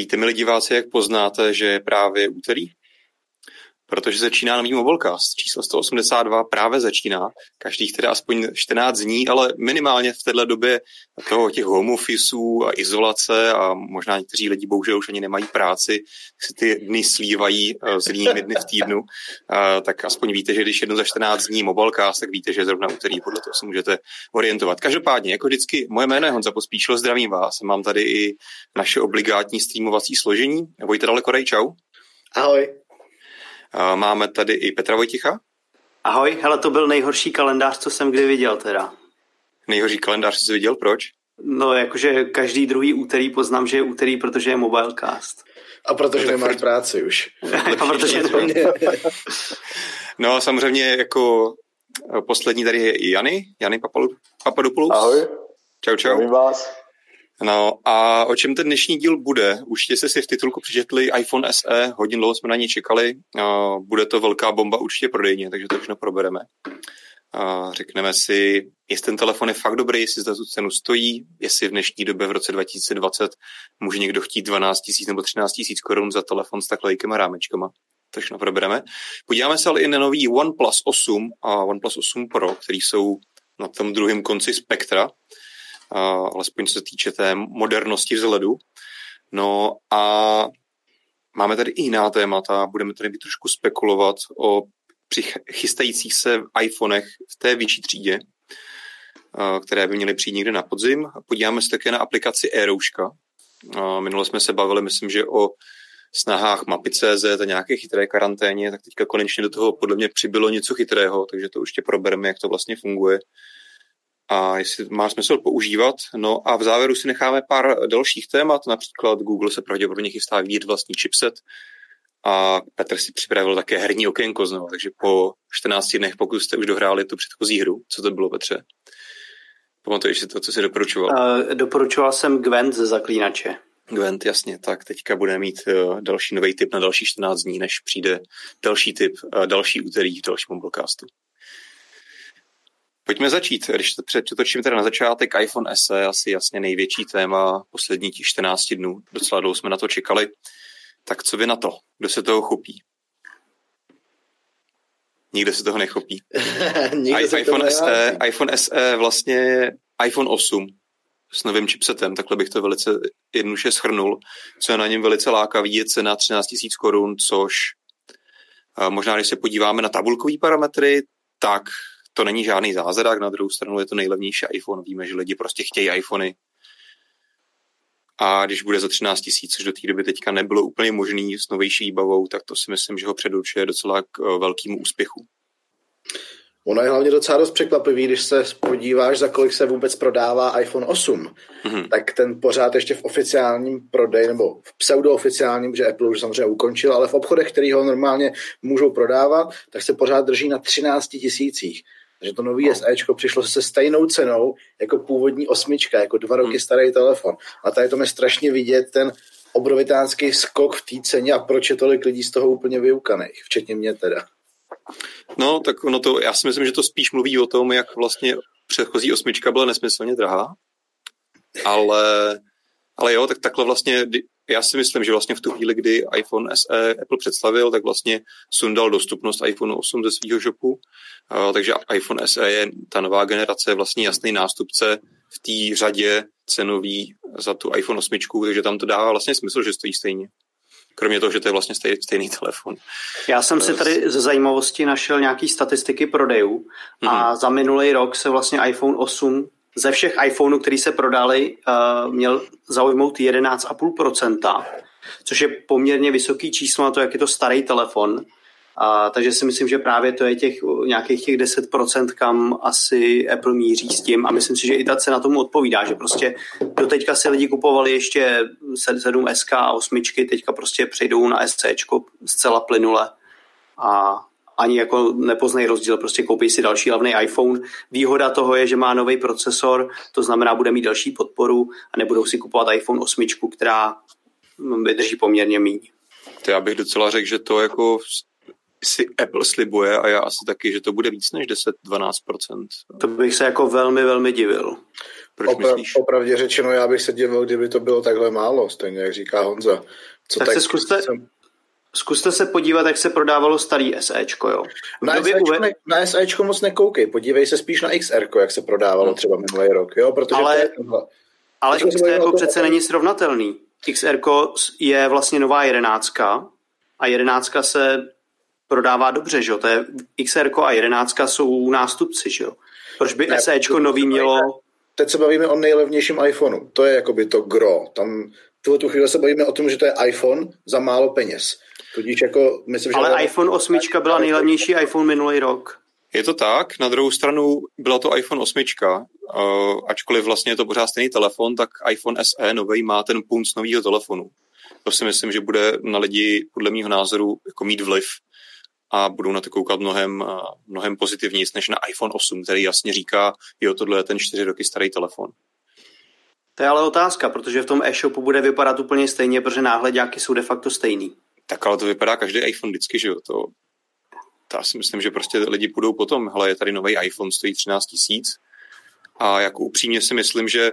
Víte, milí diváci, jak poznáte, že je právě úterý? Protože začíná nový Mobilecast. Číslo 182 právě začíná, každých teda aspoň 14 dní, ale minimálně v této době toho těch home officeů a izolace a možná někteří lidi bohužel už ani nemají práci, si ty dny slívají eh, s jinými dny v týdnu, eh, tak aspoň víte, že když jedno za 14 dní Mobilecast, tak víte, že zrovna úterý podle toho se můžete orientovat. Každopádně, jako vždycky, moje jméno je Honza Pospíšil, zdravím vás. Mám tady i naše obligátní streamovací složení. Vojta Dalekorej, čau. Ahoj. Máme tady i Petra Vojticha. Ahoj, hele, to byl nejhorší kalendář, co jsem kdy viděl teda. Nejhorší kalendář jsi viděl, proč? No, jakože každý druhý úterý poznám, že je úterý, protože je Mobilecast. A protože no, nemáš práci už. a protože to... no a samozřejmě jako poslední tady je i Jany, Jany Papadopoulos. Ahoj. Čau, čau. Zdravím vás. No a o čem ten dnešní díl bude? Už jste si v titulku přečetli iPhone SE, hodin dlouho jsme na ní čekali. Bude to velká bomba určitě prodejně, takže to všechno probereme. Řekneme si, jestli ten telefon je fakt dobrý, jestli za tu cenu stojí, jestli v dnešní době v roce 2020 může někdo chtít 12 000 nebo 13 000 korun za telefon s takhle rámečkama. To všechno probereme. Podíváme se ale i na nový OnePlus 8 a OnePlus 8 Pro, který jsou na tom druhém konci spektra alespoň co se týče té modernosti vzhledu. No a máme tady i jiná témata, budeme tady být trošku spekulovat o chystajících se iPhonech v té vyšší třídě, které by měly přijít někde na podzim. Podíváme se také na aplikaci Aerouška. Minule jsme se bavili, myslím, že o snahách mapy.cz a nějaké chytré karanténě, tak teďka konečně do toho podle mě přibylo něco chytrého, takže to ještě probereme, jak to vlastně funguje a jestli má smysl používat. No a v závěru si necháme pár dalších témat, například Google se pravděpodobně chystá vyvíjet vlastní chipset a Petr si připravil také herní okénko znovu, takže po 14 dnech, pokud jste už dohráli tu předchozí hru, co to bylo, Petře? Pamatuješ si to, co jsi doporučoval? Uh, doporučoval jsem Gwent ze Zaklínače. Gwent, jasně, tak teďka budeme mít uh, další nový tip na další 14 dní, než přijde další tip, uh, další úterý v dalším mobilecastu. Pojďme začít. Když to přetočím teda na začátek, iPhone SE asi jasně největší téma posledních 14 dnů. Docela dlouho jsme na to čekali. Tak co vy na to? Kdo se toho chopí? Nikdo se toho nechopí. I, se iPhone, SE, iPhone SE vlastně iPhone 8 s novým chipsetem, takhle bych to velice jednoduše schrnul. Co je na něm velice lákavý, je cena 13 000 korun, což možná, když se podíváme na tabulkové parametry, tak to není žádný zázrak, na druhou stranu je to nejlevnější iPhone. Víme, že lidi prostě chtějí iPhony. A když bude za 13 tisíc, což do té doby teďka nebylo úplně možný s novější výbavou, tak to si myslím, že ho předurčuje docela k eh, velkému úspěchu. Ono je hlavně docela dost překvapivý, když se podíváš, za kolik se vůbec prodává iPhone 8, mm-hmm. tak ten pořád ještě v oficiálním prodeji, nebo v pseudooficiálním, že Apple už samozřejmě ukončil, ale v obchodech, který ho normálně můžou prodávat, tak se pořád drží na 13 tisících. Takže to nový no. SEčko přišlo se stejnou cenou jako původní osmička, jako dva roky hmm. starý telefon. A tady to je strašně vidět ten obrovitánský skok v té ceně a proč je tolik lidí z toho úplně vyukaných, včetně mě teda. No, tak ono to, já si myslím, že to spíš mluví o tom, jak vlastně předchozí osmička byla nesmyslně drahá, ale, ale jo, tak takhle vlastně já si myslím, že vlastně v tu chvíli, kdy iPhone SE Apple představil, tak vlastně sundal dostupnost iPhone 8 ze svého shopu, takže iPhone SE je ta nová generace vlastně jasný nástupce v té řadě cenový za tu iPhone 8, takže tam to dává vlastně smysl, že stojí stejně. Kromě toho, že to je vlastně stej, stejný telefon. Já jsem si tady ze zajímavosti našel nějaký statistiky prodejů mm-hmm. a za minulý rok se vlastně iPhone 8 ze všech iPhoneů, který se prodali, uh, měl zaujmout 11,5%, což je poměrně vysoký číslo na to, jak je to starý telefon. A, takže si myslím, že právě to je těch nějakých těch 10%, kam asi Apple míří s tím a myslím si, že i ta cena tomu odpovídá, že prostě do teďka si lidi kupovali ještě 7 SK a 8, teďka prostě přejdou na SC zcela plynule a ani jako nepoznají rozdíl, prostě koupí si další levný iPhone. Výhoda toho je, že má nový procesor, to znamená, bude mít další podporu a nebudou si kupovat iPhone 8, která vydrží poměrně míň. To já bych docela řekl, že to jako si Apple slibuje a já asi taky, že to bude víc než 10-12%. To bych se jako velmi, velmi divil. Proč Opra- myslíš? Opravdě řečeno, já bych se divil, kdyby to bylo takhle málo, stejně jak říká Honza. Co tak, tak se zkuste, jsem... zkuste se podívat, jak se prodávalo starý SEčko, jo. Na SEčko, uve... ne, na SEčko moc nekoukej, podívej se spíš na XR, jak se prodávalo hmm. třeba minulý rok, jo, protože ale, to je ale XR přece není srovnatelný. XR je vlastně nová jedenáctka a jedenáctka se prodává dobře, že jo? To je XR a jedenáctka jsou nástupci, že jo? Proč by ne, SEčko nový mělo... Teď se bavíme o nejlevnějším iPhoneu. To je jakoby to gro. Tam v tu chvíli se bavíme o tom, že to je iPhone za málo peněz. Tudíž jako, myslím, Ale že iPhone 8 byla nejlevnější iPhone minulý rok. Je to tak, na druhou stranu byla to iPhone 8, uh, ačkoliv vlastně je to pořád stejný telefon, tak iPhone SE nový má ten punc nového telefonu. To si myslím, že bude na lidi podle mého názoru jako mít vliv a budou na to koukat mnohem, mnohem pozitivněji než na iPhone 8, který jasně říká, jo, tohle je ten čtyři roky starý telefon. To je ale otázka, protože v tom e-shopu bude vypadat úplně stejně, protože náhledáky jsou de facto stejný. Tak ale to vypadá každý iPhone vždycky, že jo? To, to já si myslím, že prostě lidi půjdou potom, hele, je tady nový iPhone, stojí 13 tisíc a jako upřímně si myslím, že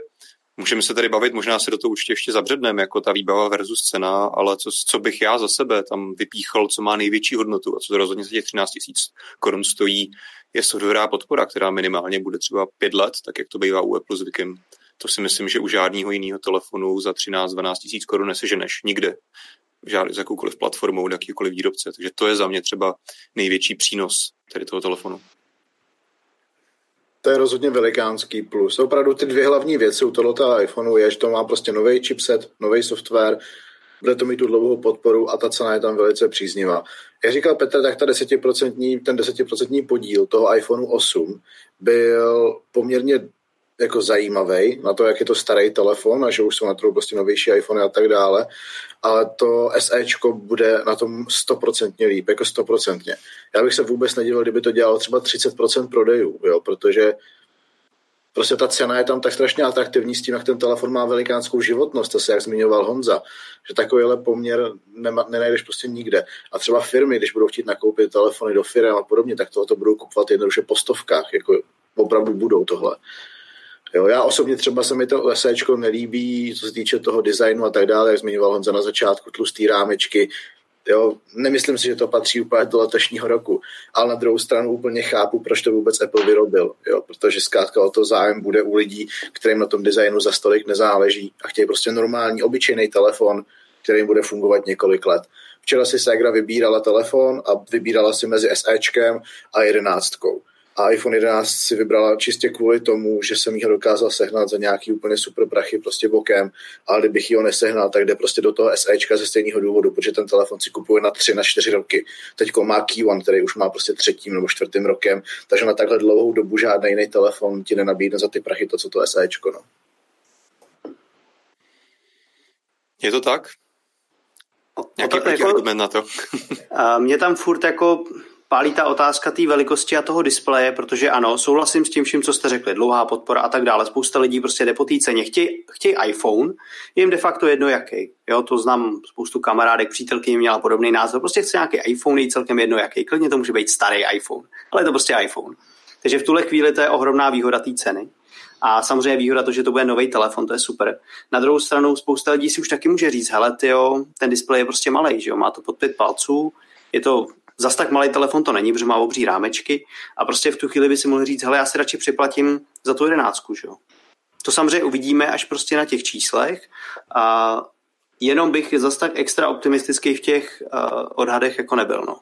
Můžeme se tady bavit, možná se do toho určitě ještě zabředneme, jako ta výbava versus cena, ale co, co bych já za sebe tam vypíchal, co má největší hodnotu a co to rozhodně za těch 13 tisíc korun stojí, je softwarová podpora, která minimálně bude třeba pět let, tak jak to bývá u Apple zvykem. To si myslím, že u žádného jiného telefonu za 13-12 tisíc korun neseženeš nikde. Žád, z jakoukoliv platformou, jakýkoliv výrobce. Takže to je za mě třeba největší přínos tady toho telefonu to je rozhodně velikánský plus. Opravdu ty dvě hlavní věci u tohoto iPhoneu je, že to má prostě nový chipset, nový software, bude to mít tu dlouhou podporu a ta cena je tam velice příznivá. Jak říkal Petr, tak ta desetiprocentní, ten desetiprocentní podíl toho iPhoneu 8 byl poměrně jako zajímavý na to, jak je to starý telefon a že už jsou na trhu prostě novější iPhone a tak dále, ale to SEčko bude na tom stoprocentně líp, jako stoprocentně. Já bych se vůbec nedivil, kdyby to dělalo třeba 30% prodejů, jo, protože prostě ta cena je tam tak strašně atraktivní s tím, jak ten telefon má velikánskou životnost, to se jak zmiňoval Honza, že takovýhle poměr nema, nenajdeš prostě nikde. A třeba firmy, když budou chtít nakoupit telefony do firm a podobně, tak tohoto budou kupovat jednoduše po stovkách, jako opravdu budou tohle. Jo, já osobně třeba se mi to lesečko nelíbí, co se týče toho designu a tak dále, jak zmiňoval Honza na začátku, tlustý rámečky, Jo, nemyslím si, že to patří úplně do letošního roku, ale na druhou stranu úplně chápu, proč to vůbec Apple vyrobil, jo, protože zkrátka o to zájem bude u lidí, kterým na tom designu za stolik nezáleží a chtějí prostě normální, obyčejný telefon, který bude fungovat několik let. Včera si Segra vybírala telefon a vybírala si mezi SEčkem a jedenáctkou a iPhone 11 si vybrala čistě kvůli tomu, že jsem ho dokázal sehnat za nějaký úplně super prachy prostě bokem, ale kdybych ho nesehnal, tak jde prostě do toho SEčka ze stejného důvodu, protože ten telefon si kupuje na 3 na 4 roky. Teď má Key One, který už má prostě třetím nebo čtvrtým rokem, takže na takhle dlouhou dobu žádný jiný telefon ti nenabídne za ty prachy to, co to SEčko. No. Je to tak? Jaký jako, argument na to? mě tam furt jako pálí ta otázka té velikosti a toho displeje, protože ano, souhlasím s tím vším, co jste řekli, dlouhá podpora a tak dále. Spousta lidí prostě jde po té ceně. Chtějí chtěj iPhone, je jim de facto jedno jaký. Jo, to znám spoustu kamarádek, přítelky měla podobný názor. Prostě chce nějaký iPhone, je celkem jedno jaký. Klidně to může být starý iPhone, ale je to prostě iPhone. Takže v tuhle chvíli to je ohromná výhoda té ceny. A samozřejmě výhoda to, že to bude nový telefon, to je super. Na druhou stranu spousta lidí si už taky může říct, hele, tyjo, ten displej je prostě malý, že jo, má to pod pět palců, je to Zas tak malý telefon to není, protože má obří rámečky a prostě v tu chvíli by si mohl říct, hele, já si radši připlatím za tu jedenáctku, že jo. To samozřejmě uvidíme až prostě na těch číslech a jenom bych zas tak extra optimistický v těch uh, odhadech jako nebyl, no.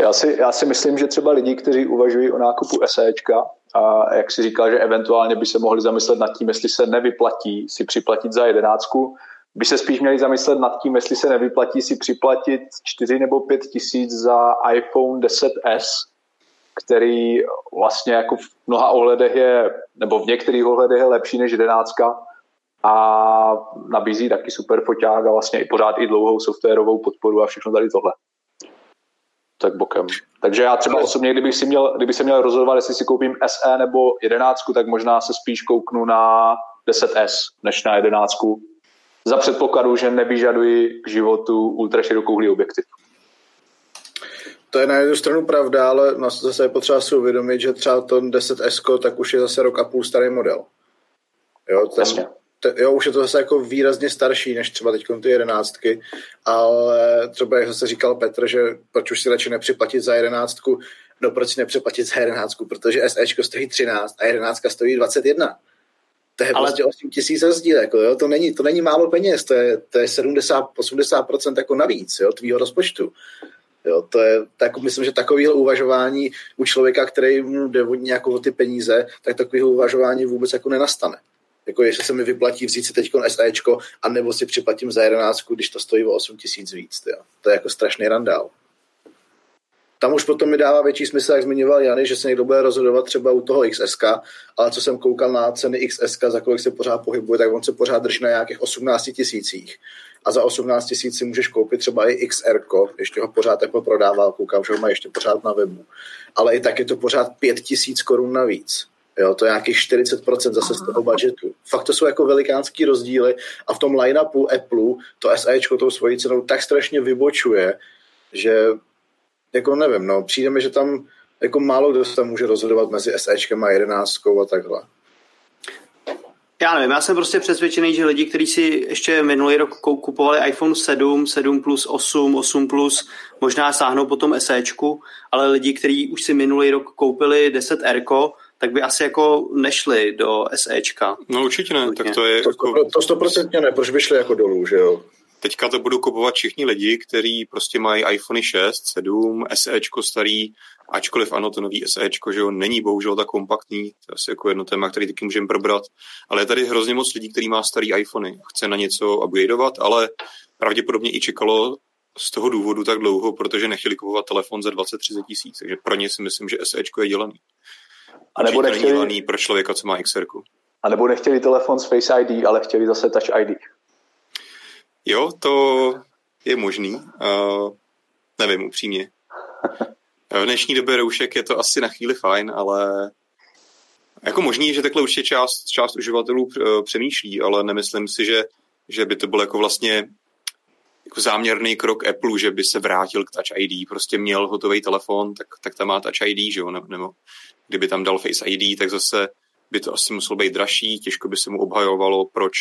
Já si, já si myslím, že třeba lidi, kteří uvažují o nákupu SEčka, a jak si říkal, že eventuálně by se mohli zamyslet nad tím, jestli se nevyplatí si připlatit za jedenáctku, by se spíš měli zamyslet nad tím, jestli se nevyplatí si připlatit 4 nebo 5 tisíc za iPhone 10s, který vlastně jako v mnoha ohledech je, nebo v některých ohledech je lepší než 11 a nabízí taky super foťák a vlastně i pořád i dlouhou softwarovou podporu a všechno tady tohle. Tak bokem. Takže já třeba osobně, kdybych, si měl, kdybych se měl rozhodovat, jestli si koupím SE nebo 11, tak možná se spíš kouknu na 10S než na 11, za předpokladu, že nevyžadují k životu ultraširokouhlý objektiv. To je na jednu stranu pravda, ale zase je potřeba si uvědomit, že třeba ten 10S tak už je zase rok a půl starý model. Jo, ten, t, jo, už je to zase jako výrazně starší než třeba teď ty jedenáctky, ale třeba jak zase říkal Petr, že proč už si radši nepřiplatit za jedenáctku, no proč si nepřiplatit za jedenáctku, protože SEčko stojí 13 a jedenáctka stojí 21. To je ale... prostě 8 tisíc rozdíl, jako, jo? To, není, to není málo peněz, to je, to je 70-80% jako navíc jo, tvýho rozpočtu. Jo, to je, tak myslím, že takového uvažování u člověka, který mu jde nějakou o ty peníze, tak takového uvažování vůbec jako nenastane. Jako jestli se mi vyplatí vzít si teď SEčko, anebo si připlatím za 11, když to stojí o 8 tisíc víc. Jo. To je jako strašný randál. Tam už potom mi dává větší smysl, jak zmiňoval Jany, že se někdo bude rozhodovat třeba u toho XSK, ale co jsem koukal na ceny XSK, za kolik se pořád pohybuje, tak on se pořád drží na nějakých 18 tisících. A za 18 tisíc si můžeš koupit třeba i XR, ještě ho pořád jako prodával, koukám, že ho má ještě pořád na webu. Ale i tak je to pořád 5 tisíc korun navíc. Jo, to je nějakých 40% zase z toho budgetu. Fakt to jsou jako velikánský rozdíly a v tom line-upu Apple to SEčko tou svojí cenou tak strašně vybočuje, že jako nevím, no, přijde mi, že tam jako málo kdo se tam může rozhodovat mezi SEčkem a 11 a takhle. Já nevím, já jsem prostě přesvědčený, že lidi, kteří si ještě minulý rok kupovali iPhone 7, 7 plus, 8, 8 plus, možná sáhnou potom SEčku, ale lidi, kteří už si minulý rok koupili 10 R, tak by asi jako nešli do SEčka. No určitě ne, tak to je... To, jako... to stoprocentně ne, proč by šli jako dolů, že jo? Teďka to budou kupovat všichni lidi, kteří prostě mají iPhone 6, 7, SEčko starý, ačkoliv ano, to nový SEčko, že jo, není bohužel tak kompaktní, to je asi jako jedno téma, který taky můžeme probrat, ale je tady hrozně moc lidí, kteří má starý iPhony, chce na něco upgradeovat, ale pravděpodobně i čekalo z toho důvodu tak dlouho, protože nechtěli kupovat telefon za 20-30 tisíc, takže pro ně si myslím, že SEčko je dělaný. A nebo nechtěli... pro člověka, co má XR. A nebo nechtěli telefon s Face ID, ale chtěli zase Touch ID. Jo, to je možný. Uh, nevím, upřímně. V dnešní době roušek je to asi na chvíli fajn, ale jako možný, že takhle určitě část, část uživatelů uh, přemýšlí, ale nemyslím si, že, že by to bylo jako vlastně jako záměrný krok Apple, že by se vrátil k Touch ID, prostě měl hotový telefon, tak, tak tam má Touch ID, že jo, nebo, nebo kdyby tam dal Face ID, tak zase by to asi muselo být dražší, těžko by se mu obhajovalo, proč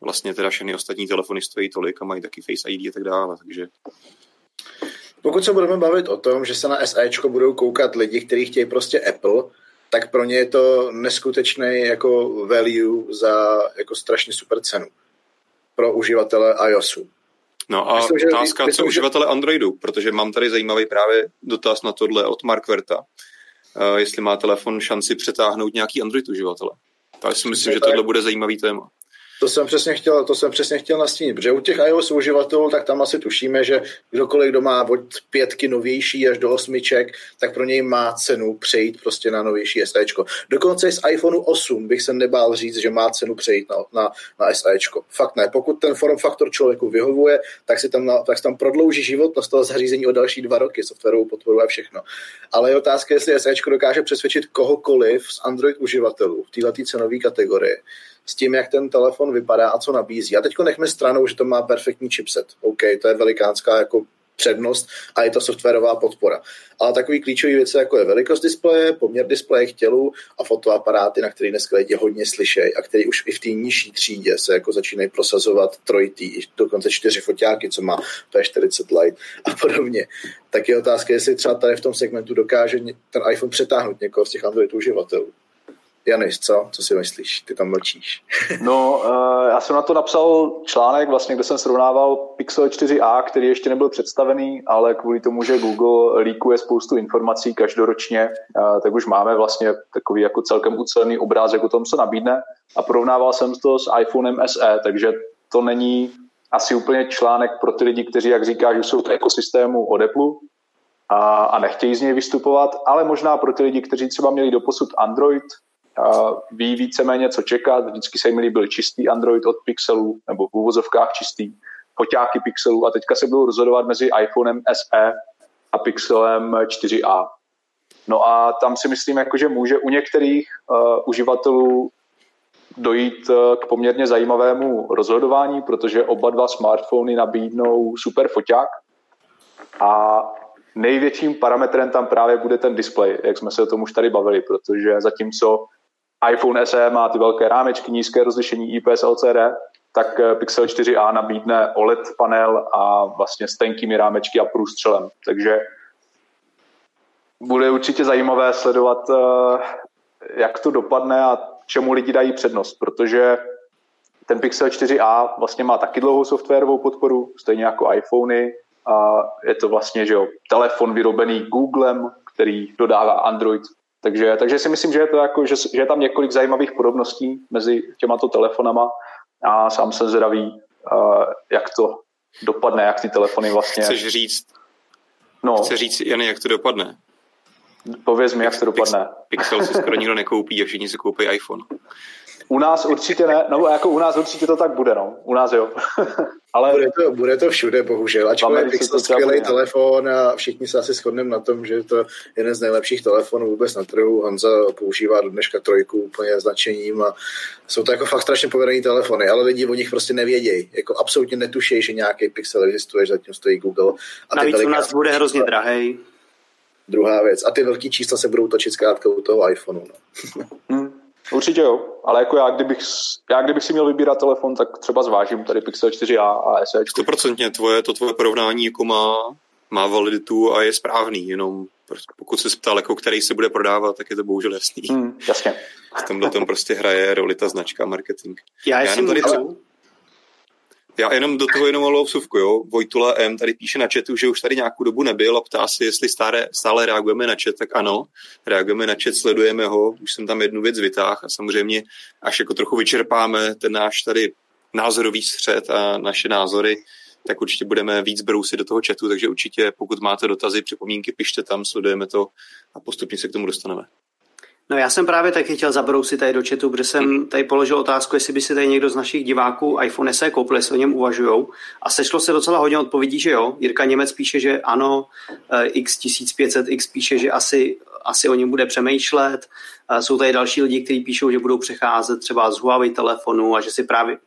vlastně teda všechny ostatní telefony stojí tolik a mají taky Face ID a tak dále, takže... Pokud se budeme bavit o tom, že se na SEčko budou koukat lidi, kteří chtějí prostě Apple, tak pro ně je to neskutečný jako value za jako strašně super cenu pro uživatele iOSu. No a myslím, že, otázka, myslím, co že... uživatele Androidu, protože mám tady zajímavý právě dotaz na tohle od Markverta. Uh, jestli má telefon šanci přetáhnout nějaký Android uživatele. Tak si myslím, že tohle bude zajímavý téma. To jsem přesně chtěl, to jsem přesně chtěl nastínit, protože u těch iOS uživatelů, tak tam asi tušíme, že kdokoliv, kdo má od pětky novější až do osmiček, tak pro něj má cenu přejít prostě na novější SEčko. Dokonce z iPhoneu 8 bych se nebál říct, že má cenu přejít na, na, na SEčko. Fakt ne. Pokud ten form faktor člověku vyhovuje, tak si tam, na, tak si tam prodlouží životnost toho zařízení o další dva roky, softwarovou podporu a všechno. Ale je otázka, jestli SEčko dokáže přesvědčit kohokoliv z Android uživatelů v této cenové kategorii, s tím, jak ten telefon vypadá a co nabízí. A teď nechme stranou, že to má perfektní chipset. OK, to je velikánská jako přednost a je to softwarová podpora. Ale takový klíčové věci, jako je velikost displeje, poměr displeje k tělu a fotoaparáty, na který dneska lidi hodně slyšejí a který už i v té nižší třídě se jako začínají prosazovat trojitý, dokonce čtyři foťáky, co má P40 Lite a podobně. Tak je otázka, jestli třeba tady v tom segmentu dokáže ten iPhone přetáhnout někoho z těch Android uživatelů. Janis, co? Co si myslíš? Ty tam mlčíš. no, uh, já jsem na to napsal článek, vlastně, kde jsem srovnával Pixel 4a, který ještě nebyl představený, ale kvůli tomu, že Google líkuje spoustu informací každoročně, uh, tak už máme vlastně takový jako celkem ucelený obrázek o tom, co nabídne. A porovnával jsem to s iPhonem SE, takže to není asi úplně článek pro ty lidi, kteří, jak říkáš, jsou v ekosystému od Apple, a, a nechtějí z něj vystupovat, ale možná pro ty lidi, kteří třeba měli doposud Android, ví víceméně, co čekat. Vždycky se mi líbil čistý Android od Pixelu, nebo v úvozovkách čistý foťáky Pixelu a teďka se budou rozhodovat mezi iPhonem SE a Pixelem 4a. No a tam si myslím, jako, že může u některých uh, uživatelů dojít uh, k poměrně zajímavému rozhodování, protože oba dva smartfony nabídnou super foťák a největším parametrem tam právě bude ten display, jak jsme se o tom už tady bavili, protože zatímco iPhone SE má ty velké rámečky, nízké rozlišení IPS LCD, tak eh, Pixel 4a nabídne OLED panel a vlastně s tenkými rámečky a průstřelem. Takže bude určitě zajímavé sledovat, eh, jak to dopadne a čemu lidi dají přednost, protože ten Pixel 4a vlastně má taky dlouhou softwarovou podporu, stejně jako iPhony a je to vlastně že jo, telefon vyrobený Googlem, který dodává Android. Takže, takže si myslím, že je, to jako, že, že je tam několik zajímavých podobností mezi těmato telefonama a sám jsem zvědavý, uh, jak to dopadne, jak ty telefony vlastně... Chceš říct, no. Chci říct, Jany, jak to dopadne? Pověz mi, jak to dopadne. Pixel si skoro nikdo nekoupí a všichni si koupí iPhone. U nás určitě ne, no jako u nás určitě to tak bude, no. U nás jo. Ale... Bude, to, bude to všude, bohužel. Ačkoliv je Pixel skvělý telefon a všichni se asi shodneme na tom, že je to jeden z nejlepších telefonů vůbec na trhu. Honza používá do dneška trojku úplně značením a jsou to jako fakt strašně povedený telefony, ale lidi o nich prostě nevědějí. Jako absolutně netušejí, že nějaký Pixel existuje, že zatím stojí Google. A Navíc u nás bude hrozně drahý. Druhá věc. A ty velký čísla se budou točit zkrátka u toho iPhoneu. No. Určitě jo, ale jako já kdybych, já kdybych si měl vybírat telefon, tak třeba zvážím tady Pixel 4a a SE. 100% tvoje, to tvoje porovnání jako má, má validitu a je správný, jenom pokud se ptal, jako který se bude prodávat, tak je to bohužel jasný. Hmm, jasně. V tomhle tom prostě hraje roli ta značka marketing. Já, já jenom tady, ale... Já jenom do toho jenom malou vsuvku, jo. Vojtula M tady píše na chatu, že už tady nějakou dobu nebyl a ptá se, jestli stále, stále reagujeme na chat, tak ano, reagujeme na chat, sledujeme ho, už jsem tam jednu věc vytáhl a samozřejmě, až jako trochu vyčerpáme ten náš tady názorový střed a naše názory, tak určitě budeme víc brousit do toho chatu, takže určitě pokud máte dotazy, připomínky, pište tam, sledujeme to a postupně se k tomu dostaneme. No já jsem právě taky chtěl zabrousit tady do chatu, protože jsem mhm. tady položil otázku, jestli by si tady někdo z našich diváků iPhone SE koupil, jestli o něm uvažujou. A sešlo se docela hodně odpovědí, že jo. Jirka Němec píše, že ano, eh, X1500X píše, že asi, asi o něm bude přemýšlet. Eh, jsou tady další lidi, kteří píšou, že budou přecházet třeba z Huawei telefonu a že si právě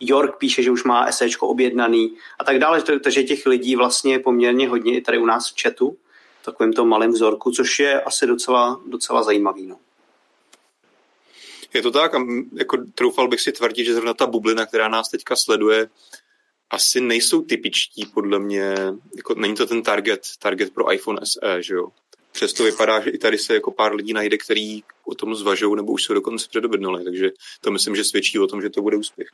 York píše, že už má SE objednaný a tak dále. Takže těch lidí vlastně je poměrně hodně tady u nás v chatu, takovým tom malém vzorku, což je asi docela, docela zajímavý. No. Je to tak a jako troufal bych si tvrdit, že zrovna ta bublina, která nás teďka sleduje, asi nejsou typičtí podle mě, jako není to ten target, target pro iPhone SE, že jo. Přesto vypadá, že i tady se jako pár lidí najde, který o tom zvažují nebo už se dokonce předobydnuli, takže to myslím, že svědčí o tom, že to bude úspěch.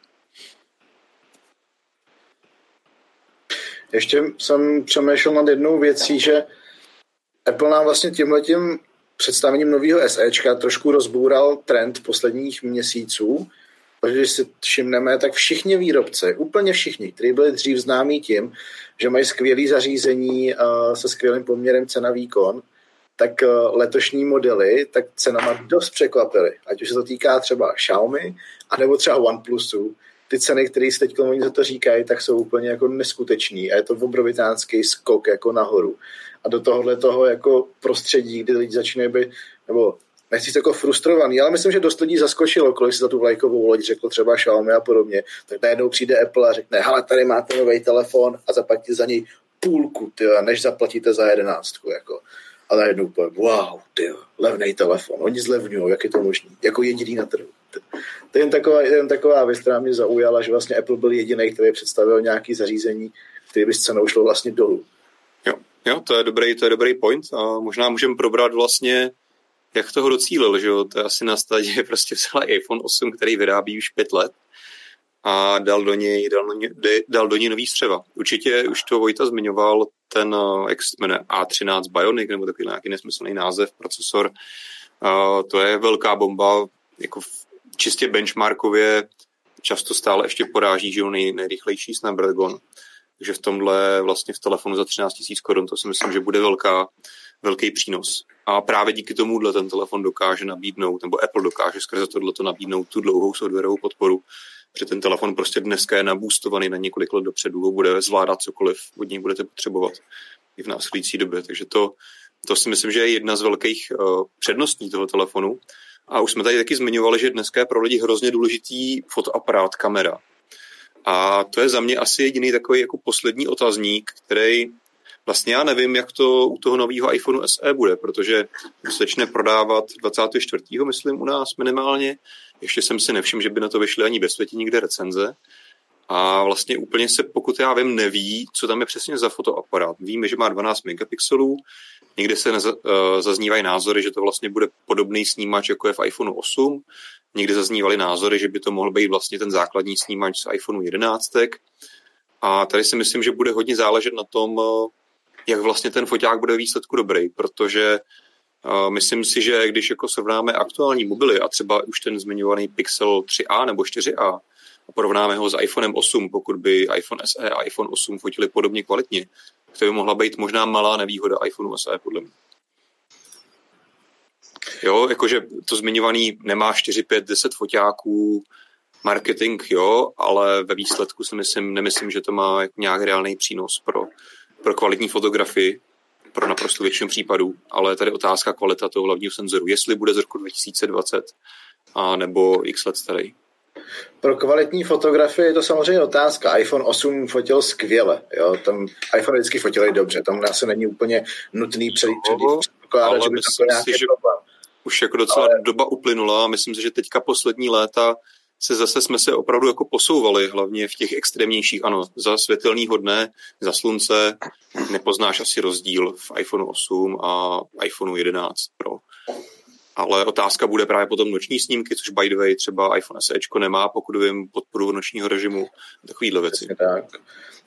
Ještě jsem přemýšlel nad jednou věcí, že Apple nám vlastně tímhletím představením nového SEčka trošku rozboural trend posledních měsíců, protože když si všimneme, tak všichni výrobci, úplně všichni, kteří byli dřív známí tím, že mají skvělé zařízení uh, se skvělým poměrem cena-výkon, tak uh, letošní modely tak cenama dost překvapily. Ať už se to týká třeba Xiaomi, anebo třeba OnePlusu. Ty ceny, které si teď oni za to říkají, tak jsou úplně jako neskutečný a je to obrovitánský skok jako nahoru a do tohohle toho jako prostředí, kdy lidi začínají být, nebo nechci jako frustrovaný, ale myslím, že dost lidí zaskočilo, kolik si za tu vlajkovou loď řekl třeba Xiaomi a podobně, tak najednou přijde Apple a řekne, hele, tady máte nový telefon a zaplatíte za něj půlku, tyjo, než zaplatíte za jedenáctku, jako. A najednou wow, ty levný telefon, oni zlevňují, jak je to možné, jako jediný na trhu. To je jen taková, jen taková věc, která mě zaujala, že vlastně Apple byl jediný, který představil nějaký zařízení, který by s cenou šlo vlastně dolů. Jo, to je dobrý, to je dobrý point a možná můžeme probrat vlastně, jak toho docílil, že jo, to je asi na stadě prostě celý iPhone 8, který vyrábí už pět let a dal do něj, dal, do něj, dal do něj nový střeva. Určitě už to Vojta zmiňoval ten, eh, jak se jmenuje, A13 Bionic, nebo takový nějaký nesmyslný název, procesor. Uh, to je velká bomba, jako čistě benchmarkově často stále ještě poráží, že nej, nejrychlejší Snapdragon. Takže v tomhle vlastně v telefonu za 13 000 korun to si myslím, že bude velká, velký přínos. A právě díky tomuhle ten telefon dokáže nabídnout, nebo Apple dokáže skrze tohleto nabídnout tu dlouhou softwarovou podporu, protože ten telefon prostě dneska je nabůstovaný na několik let dopředu, bude zvládat cokoliv od něj budete potřebovat i v následující době. Takže to, to si myslím, že je jedna z velkých uh, předností toho telefonu. A už jsme tady taky zmiňovali, že dneska je pro lidi hrozně důležitý fotoaparát, kamera. A to je za mě asi jediný takový jako poslední otazník, který Vlastně já nevím, jak to u toho nového iPhoneu SE bude, protože se začne prodávat 24. myslím u nás minimálně. Ještě jsem si nevšiml, že by na to vyšly ani ve světě nikde recenze. A vlastně úplně se, pokud já vím, neví, co tam je přesně za fotoaparát. Víme, že má 12 megapixelů, někde se neza, uh, zaznívají názory, že to vlastně bude podobný snímač, jako je v iPhone 8. Někde zaznívaly názory, že by to mohl být vlastně ten základní snímač z iPhone 11. A tady si myslím, že bude hodně záležet na tom, uh, jak vlastně ten foťák bude výsledku dobrý, protože uh, myslím si, že když jako srovnáme aktuální mobily a třeba už ten zmiňovaný Pixel 3a nebo 4a, a porovnáme ho s iPhonem 8, pokud by iPhone SE a iPhone 8 fotili podobně kvalitně, to by mohla být možná malá nevýhoda iPhoneu SE, podle mě. Jo, jakože to zmiňovaný nemá 4, 5, 10 foťáků, marketing, jo, ale ve výsledku si myslím, nemyslím, že to má nějak reálný přínos pro, pro kvalitní fotografii, pro naprosto většinu případů, ale tady otázka kvalita toho hlavního senzoru, jestli bude z roku 2020 a nebo x let starý. Pro kvalitní fotografii je to samozřejmě otázka. iPhone 8 fotil skvěle. Jo? Tam iPhone vždycky fotili dobře. Tam asi není úplně nutný před, předpokládat, že by to nějaký si, že problém. Už jako docela ale... doba uplynula a myslím si, že teďka poslední léta se zase jsme se opravdu jako posouvali, hlavně v těch extrémnějších, ano, za světelného dne, za slunce, nepoznáš asi rozdíl v iPhone 8 a iPhone 11 Pro ale otázka bude právě potom noční snímky, což by the way třeba iPhone SE nemá, pokud vím podporu nočního režimu, takovýhle věci. Tak.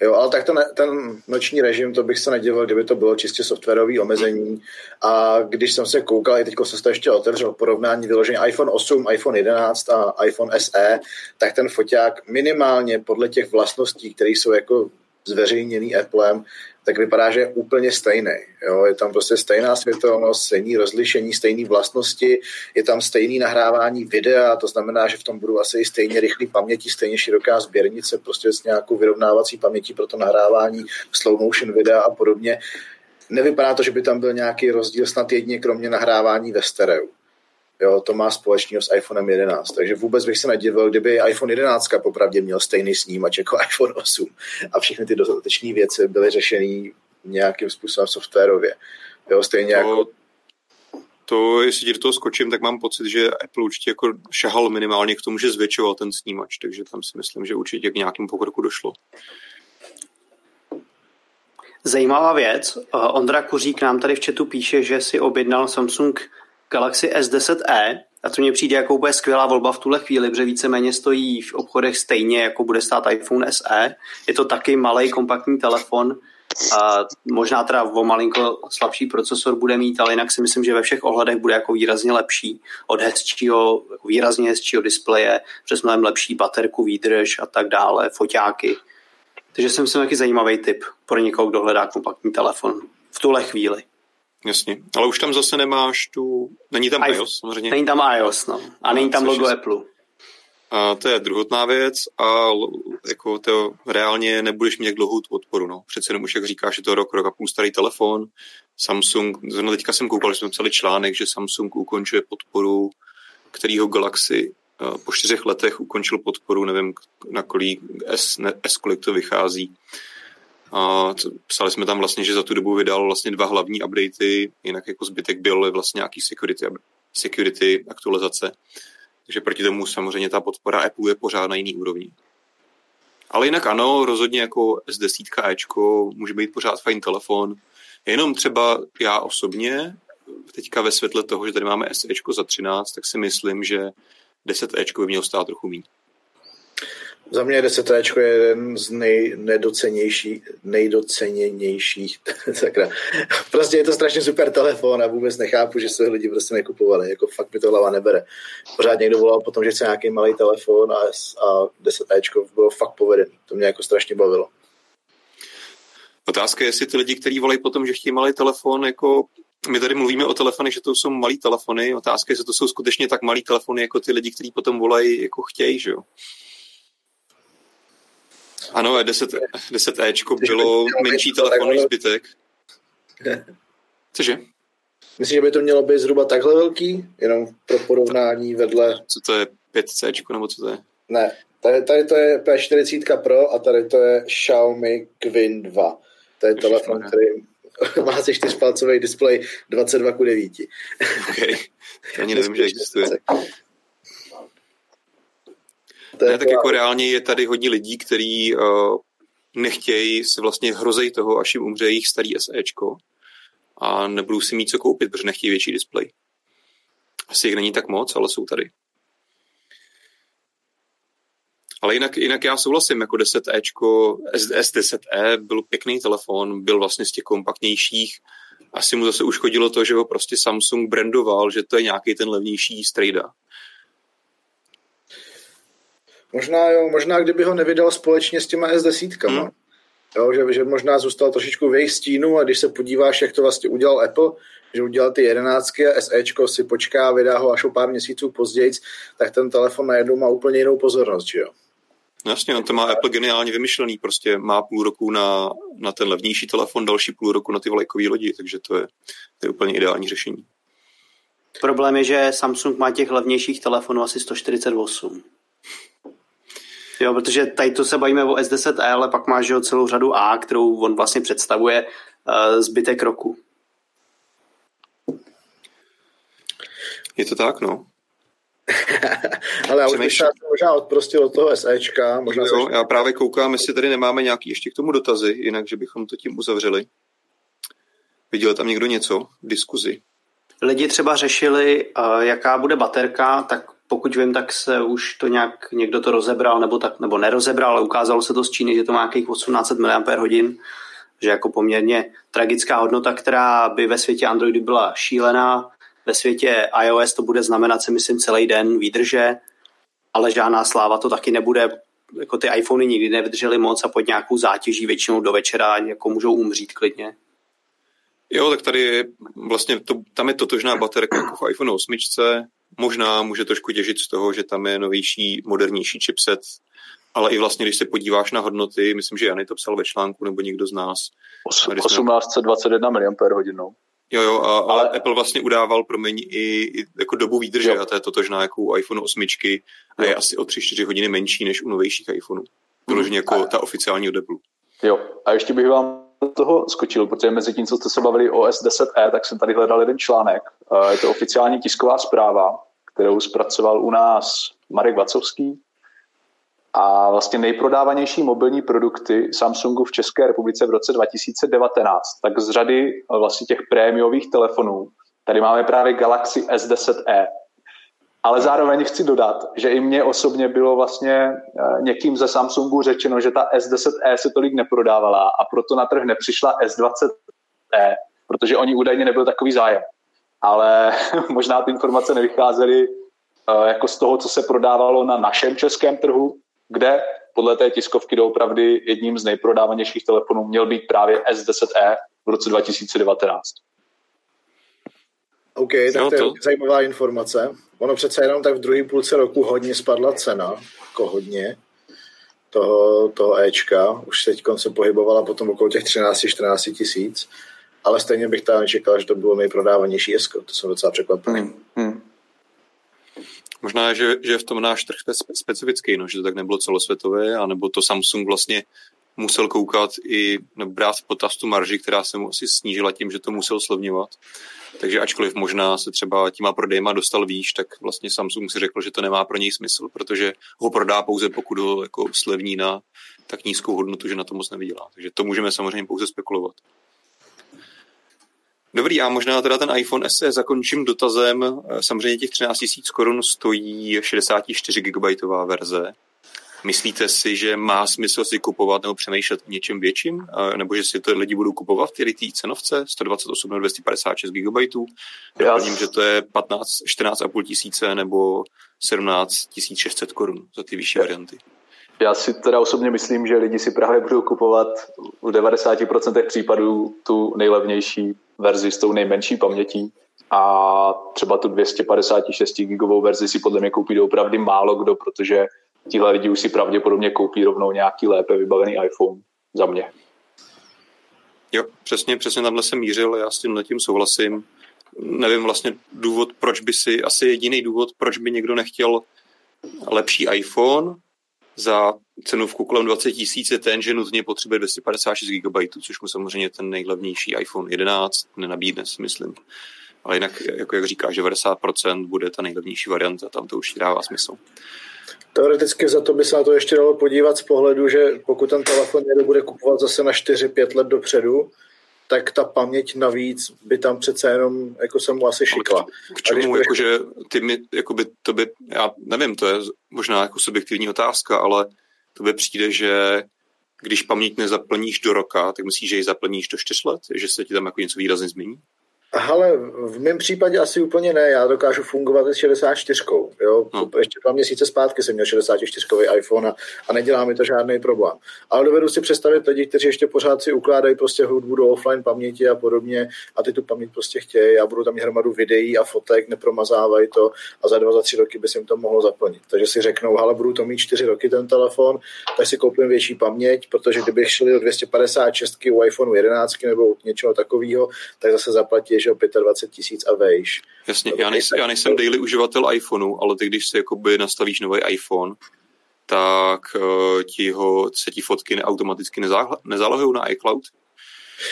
Jo, ale tak to ne, ten noční režim, to bych se nedivil, kdyby to bylo čistě softwarový omezení. A když jsem se koukal, i teď jsem se to ještě otevřel, porovnání vyložení iPhone 8, iPhone 11 a iPhone SE, tak ten foťák minimálně podle těch vlastností, které jsou jako zveřejněný Applem, tak vypadá, že je úplně stejný. Jo? Je tam prostě stejná světelnost, stejný rozlišení, stejné vlastnosti, je tam stejný nahrávání videa, to znamená, že v tom budou asi i stejně rychlý paměti, stejně široká sběrnice, prostě s nějakou vyrovnávací pamětí pro to nahrávání slow motion videa a podobně. Nevypadá to, že by tam byl nějaký rozdíl snad jedině kromě nahrávání ve stereu. Jo, to má společného s iPhonem 11. Takže vůbec bych se nedivil, kdyby iPhone 11 popravdě měl stejný snímač jako iPhone 8 a všechny ty dodatečné věci byly řešeny nějakým způsobem softwarově. Jo, stejně to, jako... To, jestli ti do toho skočím, tak mám pocit, že Apple určitě jako šahal minimálně k tomu, že zvětšoval ten snímač, takže tam si myslím, že určitě k nějakému pokroku došlo. Zajímavá věc. Ondra Kuřík nám tady v chatu píše, že si objednal Samsung Galaxy S10e a to mně přijde jako úplně skvělá volba v tuhle chvíli, protože víceméně stojí v obchodech stejně, jako bude stát iPhone SE. Je to taky malý kompaktní telefon, a možná teda o malinko slabší procesor bude mít, ale jinak si myslím, že ve všech ohledech bude jako výrazně lepší. Od hezčího, výrazně hezčího displeje, přes mnohem lepší baterku, výdrž a tak dále, foťáky. Takže si myslím, jaký zajímavý tip pro někoho, kdo hledá kompaktní telefon v tuhle chvíli. Jasně, ale už tam zase nemáš tu, není tam I, iOS samozřejmě. Není tam iOS, no. A není tam logo Apple. A to je druhotná věc a jako to reálně nebudeš mít dlouhou tu podporu. No. Přece jenom už jak říkáš, je to rok, rok a půl starý telefon. Samsung, zrovna teďka jsem koukal, že jsme psali článek, že Samsung ukončuje podporu, kterýho Galaxy eh, po čtyřech letech ukončil podporu, nevím na kolik S, ne, S kolik to vychází. A psali jsme tam vlastně, že za tu dobu vydal vlastně dva hlavní updaty, jinak jako zbytek byl vlastně nějaký security, security aktualizace. Takže proti tomu samozřejmě ta podpora Apple je pořád na jiný úrovni. Ale jinak ano, rozhodně jako S10 Ečko může být pořád fajn telefon. Jenom třeba já osobně, teďka ve světle toho, že tady máme SEčko za 13, tak si myslím, že 10 Ečko by mělo stát trochu méně. Za mě 10 je jeden z nej, nedocenějších, nejdoceněnějších. prostě je to strašně super telefon a vůbec nechápu, že se lidi prostě nekupovali. Jako fakt mi to hlava nebere. Pořád někdo volal potom, že chce nějaký malý telefon a, a 10 bylo fakt povedený. To mě jako strašně bavilo. Otázka je, jestli ty lidi, kteří volají potom, že chtějí malý telefon, jako my tady mluvíme o telefonech, že to jsou malý telefony. Otázka je, jestli to jsou skutečně tak malý telefony, jako ty lidi, kteří potom volají, jako chtějí, že jo? Ano, 10, 10 Ečko bylo menší telefon než zbytek. Cože? Myslím, že by to mělo být zhruba takhle velký, jenom pro porovnání vedle... Co to je, 5C nebo co to je? Ne, tady, tady to je P40 Pro a tady to je Xiaomi Quin 2. To je telefon, který má asi čtyřpalcový displej 22 k 9. Okay. To ani nevím, že existuje. To ne, tak jako reálně je tady hodně lidí, kteří uh, nechtějí, se vlastně hrozej toho, až jim umře jejich starý SEčko a nebudou si mít co koupit, protože nechtějí větší displej. Asi jich není tak moc, ale jsou tady. Ale jinak, jinak já souhlasím, jako 10Ečko, S10e byl pěkný telefon, byl vlastně z těch kompaktnějších. Asi mu zase uškodilo to, že ho prostě Samsung brandoval, že to je nějaký ten levnější strejda. Možná jo, možná kdyby ho nevydal společně s těma S10. Hmm. Jo, že, že možná zůstal trošičku v jejich stínu a když se podíváš, jak to vlastně udělal Apple, že udělal ty jedenáctky a SEčko si počká, vydá ho až o pár měsíců později, tak ten telefon najednou má úplně jinou pozornost, že jo? No jasně, on to má Apple geniálně vymyšlený, prostě má půl roku na, na ten levnější telefon, další půl roku na ty vlajkové lodi, takže to je, to je úplně ideální řešení. Problém je, že Samsung má těch levnějších telefonů asi 148. Jo, protože tady to se bavíme o S10e, ale pak máš jo, celou řadu A, kterou on vlastně představuje uh, zbytek roku. Je to tak, no. Ale já už bych se možná odprostil od toho SEčka. Možná jo, já právě koukám, jestli tady nemáme nějaký ještě k tomu dotazy, jinak, že bychom to tím uzavřeli. Viděl tam někdo něco v diskuzi? Lidi třeba řešili, uh, jaká bude baterka, tak pokud vím, tak se už to nějak někdo to rozebral, nebo, tak, nebo nerozebral, ale ukázalo se to z Číny, že to má nějakých 1800 mAh, že jako poměrně tragická hodnota, která by ve světě Androidu byla šílená, ve světě iOS to bude znamenat si myslím celý den výdrže, ale žádná sláva to taky nebude. Jako ty iPhony nikdy nevydržely moc a pod nějakou zátěží většinou do večera jako můžou umřít klidně. Jo, tak tady je vlastně to, tam je totožná baterka jako v iPhone 8. Možná může trošku těžit z toho, že tam je novější, modernější chipset, ale i vlastně, když se podíváš na hodnoty, myslím, že Jany to psal ve článku, nebo někdo z nás. 1821 mAh. Jo, jo, a, ale, ale Apple vlastně udával, promiň, i, i jako dobu výdrže jo. a to je totožná jako u iPhone 8 a je asi o 3-4 hodiny menší než u novějších iPhoneů. Vyloženě jako a... ta oficiální od Apple. Jo, a ještě bych vám toho skočil, protože mezi tím, co jste se bavili o S10e, tak jsem tady hledal jeden článek. Je to oficiální tisková zpráva, kterou zpracoval u nás Marek Vacovský. A vlastně nejprodávanější mobilní produkty Samsungu v České republice v roce 2019, tak z řady vlastně těch prémiových telefonů, tady máme právě Galaxy S10e, ale zároveň chci dodat, že i mně osobně bylo vlastně eh, někým ze Samsungu řečeno, že ta S10e se tolik neprodávala a proto na trh nepřišla S20e, protože oni údajně nebyl takový zájem. Ale možná ty informace nevycházely eh, jako z toho, co se prodávalo na našem českém trhu, kde podle té tiskovky doopravdy jedním z nejprodávanějších telefonů měl být právě S10e v roce 2019. OK, tak no, to je zajímavá informace. Ono přece jenom tak v druhé půlce roku hodně spadla cena, jako hodně, toho, toho Ečka. Už teď se pohybovala potom okolo těch 13-14 tisíc, ale stejně bych tam nečekal, že to bylo nejprodávanější Esko. To jsem docela překvapený. Hmm, hmm. Možná, že, že v tom náš trh spe- specifický, no, že to tak nebylo celosvětové, anebo to Samsung vlastně musel koukat i brát v potaz tu marži, která se mu asi snížila tím, že to musel slovňovat. Takže ačkoliv možná se třeba těma prodejma dostal výš, tak vlastně Samsung si řekl, že to nemá pro něj smysl, protože ho prodá pouze pokud ho jako slevní na tak nízkou hodnotu, že na to moc nevydělá. Takže to můžeme samozřejmě pouze spekulovat. Dobrý, a možná teda ten iPhone SE zakončím dotazem. Samozřejmě těch 13 000 korun stojí 64 GB verze. Myslíte si, že má smysl si kupovat nebo přemýšlet o něčem větším? Nebo že si to lidi budou kupovat v té cenovce 128 nebo 256 GB? Já vím, že to je 15, 14,5 tisíce nebo 17 600 korun za ty vyšší varianty. Já si teda osobně myslím, že lidi si právě budou kupovat u 90% případů tu nejlevnější verzi s tou nejmenší pamětí a třeba tu 256 gigovou verzi si podle mě koupí opravdu málo kdo, protože tihle lidi už si pravděpodobně koupí rovnou nějaký lépe vybavený iPhone za mě. Jo, přesně, přesně tamhle jsem mířil, já s tím tím souhlasím. Nevím vlastně důvod, proč by si, asi jediný důvod, proč by někdo nechtěl lepší iPhone, za cenovku kolem 20 tisíc je ten, že nutně potřebuje 256 GB, což mu samozřejmě ten nejlevnější iPhone 11 nenabídne, si myslím. Ale jinak, jako jak říká, že 90% bude ta nejlevnější varianta, tam to už dává smysl. Teoreticky za to by se na to ještě dalo podívat z pohledu, že pokud ten telefon někdo bude kupovat zase na 4-5 let dopředu, tak ta paměť navíc by tam přece jenom jako se mu asi šikla. K, čemu, budeš... jakože ty mi, jakoby, to by, já nevím, to je možná jako subjektivní otázka, ale to by přijde, že když paměť nezaplníš do roka, tak myslíš, že ji zaplníš do 4 let? Že se ti tam jako něco výrazně změní? Ale v mém případě asi úplně ne, já dokážu fungovat s 64. Jo? No. Ještě dva měsíce zpátky jsem měl 64 iPhone a, a nedělá mi to žádný problém. Ale dovedu si představit lidi, kteří ještě pořád si ukládají prostě hudbu do offline paměti a podobně a ty tu paměť prostě chtějí a budou tam mít hromadu videí a fotek, nepromazávají to a za dva, za tři roky by se jim to mohlo zaplnit. Takže si řeknou, ale budu to mít čtyři roky ten telefon, tak si koupím větší paměť, protože kdybych šli do 256 u iPhone 11 nebo něčeho takového, tak zase zaplatí že 25 tisíc a vejš. Jasně, já nejsem, já nejsem daily uživatel iPhoneu, ale ty, když si jakoby nastavíš nový iPhone, tak uh, ti ho, se ti fotky automaticky nezálohují na iCloud?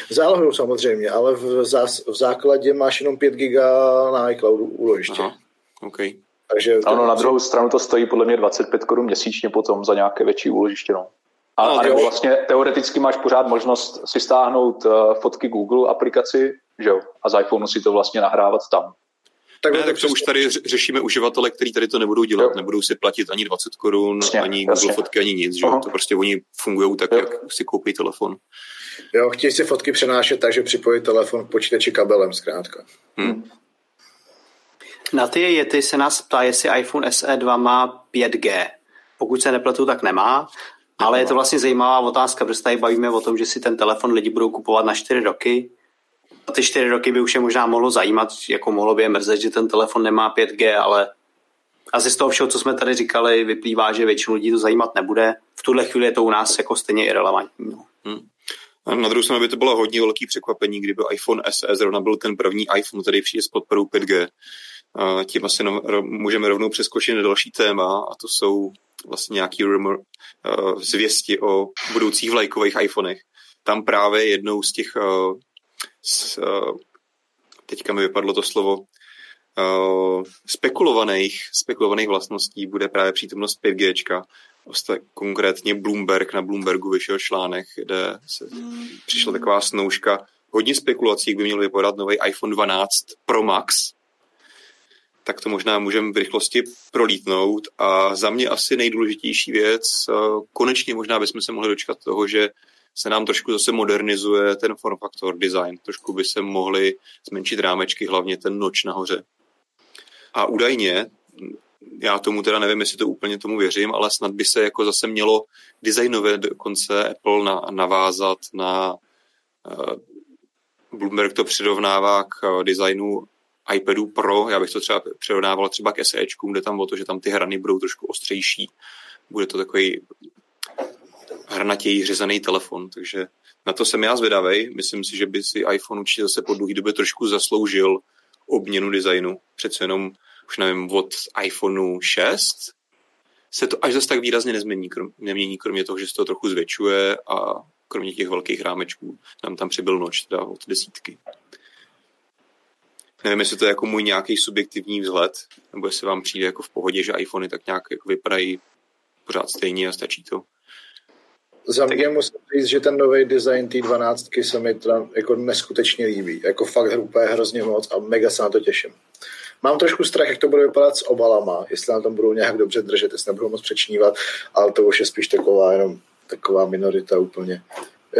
Zálohují samozřejmě, ale v, zás, v základě máš jenom 5 giga na iCloudu úložiště. Aha, okay. Takže ano, na druhou stranu to stojí podle mě 25 korun měsíčně potom za nějaké větší úložiště. No. A, no, a nebo vlastně teoreticky máš pořád možnost si stáhnout uh, fotky Google aplikaci, že jo, a z iPhoneu si to vlastně nahrávat tam. Tak, ne, tak to už tady řešíme uživatele, kteří tady to nebudou dělat, jo. nebudou si platit ani 20 korun, ani jasně. Google fotky, ani nic, že jo? to prostě oni fungují tak, jo. jak si koupí telefon. Jo, chtějí si fotky přenášet, takže připojí telefon k počítači kabelem zkrátka. Hmm. Na ty jety se nás ptá, jestli iPhone SE 2 má 5G. Pokud se nepletu, tak nemá. Ale je to vlastně zajímavá otázka, protože tady bavíme o tom, že si ten telefon lidi budou kupovat na 4 roky. A ty 4 roky by už je možná mohlo zajímat, jako mohlo by je mrzet, že ten telefon nemá 5G, ale asi z toho všeho, co jsme tady říkali, vyplývá, že většinu lidí to zajímat nebude. V tuhle chvíli je to u nás jako stejně irrelevantní. No. Hmm. Na druhou stranu by to bylo hodně velký překvapení, kdyby iPhone SE zrovna byl ten první iPhone, který přijde s podporou 5G. A tím asi no, můžeme rovnou přeskočit na další téma a to jsou vlastně nějaký rumor, uh, zvěsti o budoucích vlajkových iPhonech. Tam právě jednou z těch, uh, z, uh, teďka mi vypadlo to slovo, uh, spekulovaných, spekulovaných vlastností bude právě přítomnost 5G. Konkrétně Bloomberg, na Bloombergu vyšel článek, kde se přišla taková snouška hodně spekulací, jak by měl vypadat nový iPhone 12 Pro Max, tak to možná můžeme v rychlosti prolítnout. A za mě asi nejdůležitější věc, eh, konečně možná bychom se mohli dočkat toho, že se nám trošku zase modernizuje ten form factor design. Trošku by se mohly zmenšit rámečky, hlavně ten noč nahoře. A údajně, já tomu teda nevím, jestli to úplně tomu věřím, ale snad by se jako zase mělo designově dokonce Apple na, navázat na uh, Bloomberg to přirovnává k uh, designu iPadu Pro, já bych to třeba přirovnával třeba k SEčkům, kde tam o to, že tam ty hrany budou trošku ostřejší. Bude to takový hranatěji řezaný telefon, takže na to jsem já zvědavej. Myslím si, že by si iPhone určitě zase po dlouhé době trošku zasloužil obměnu designu. Přece jenom, už nevím, od iPhoneu 6 se to až zase tak výrazně nezmění, krom, nemění, kromě toho, že se to trochu zvětšuje a kromě těch velkých rámečků nám tam přibyl noč teda od desítky. Nevím, jestli to je jako můj nějaký subjektivní vzhled, nebo jestli vám přijde jako v pohodě, že iPhony tak nějak jako vypadají pořád stejně a stačí to. Za mě musím říct, že ten nový design té 12 se mi teda jako neskutečně líbí. Jako fakt úplně hrozně moc a mega se na to těším. Mám trošku strach, jak to bude vypadat s obalama, jestli na tom budou nějak dobře držet, jestli nebudou moc přečnívat, ale to už je spíš taková jenom taková minorita úplně.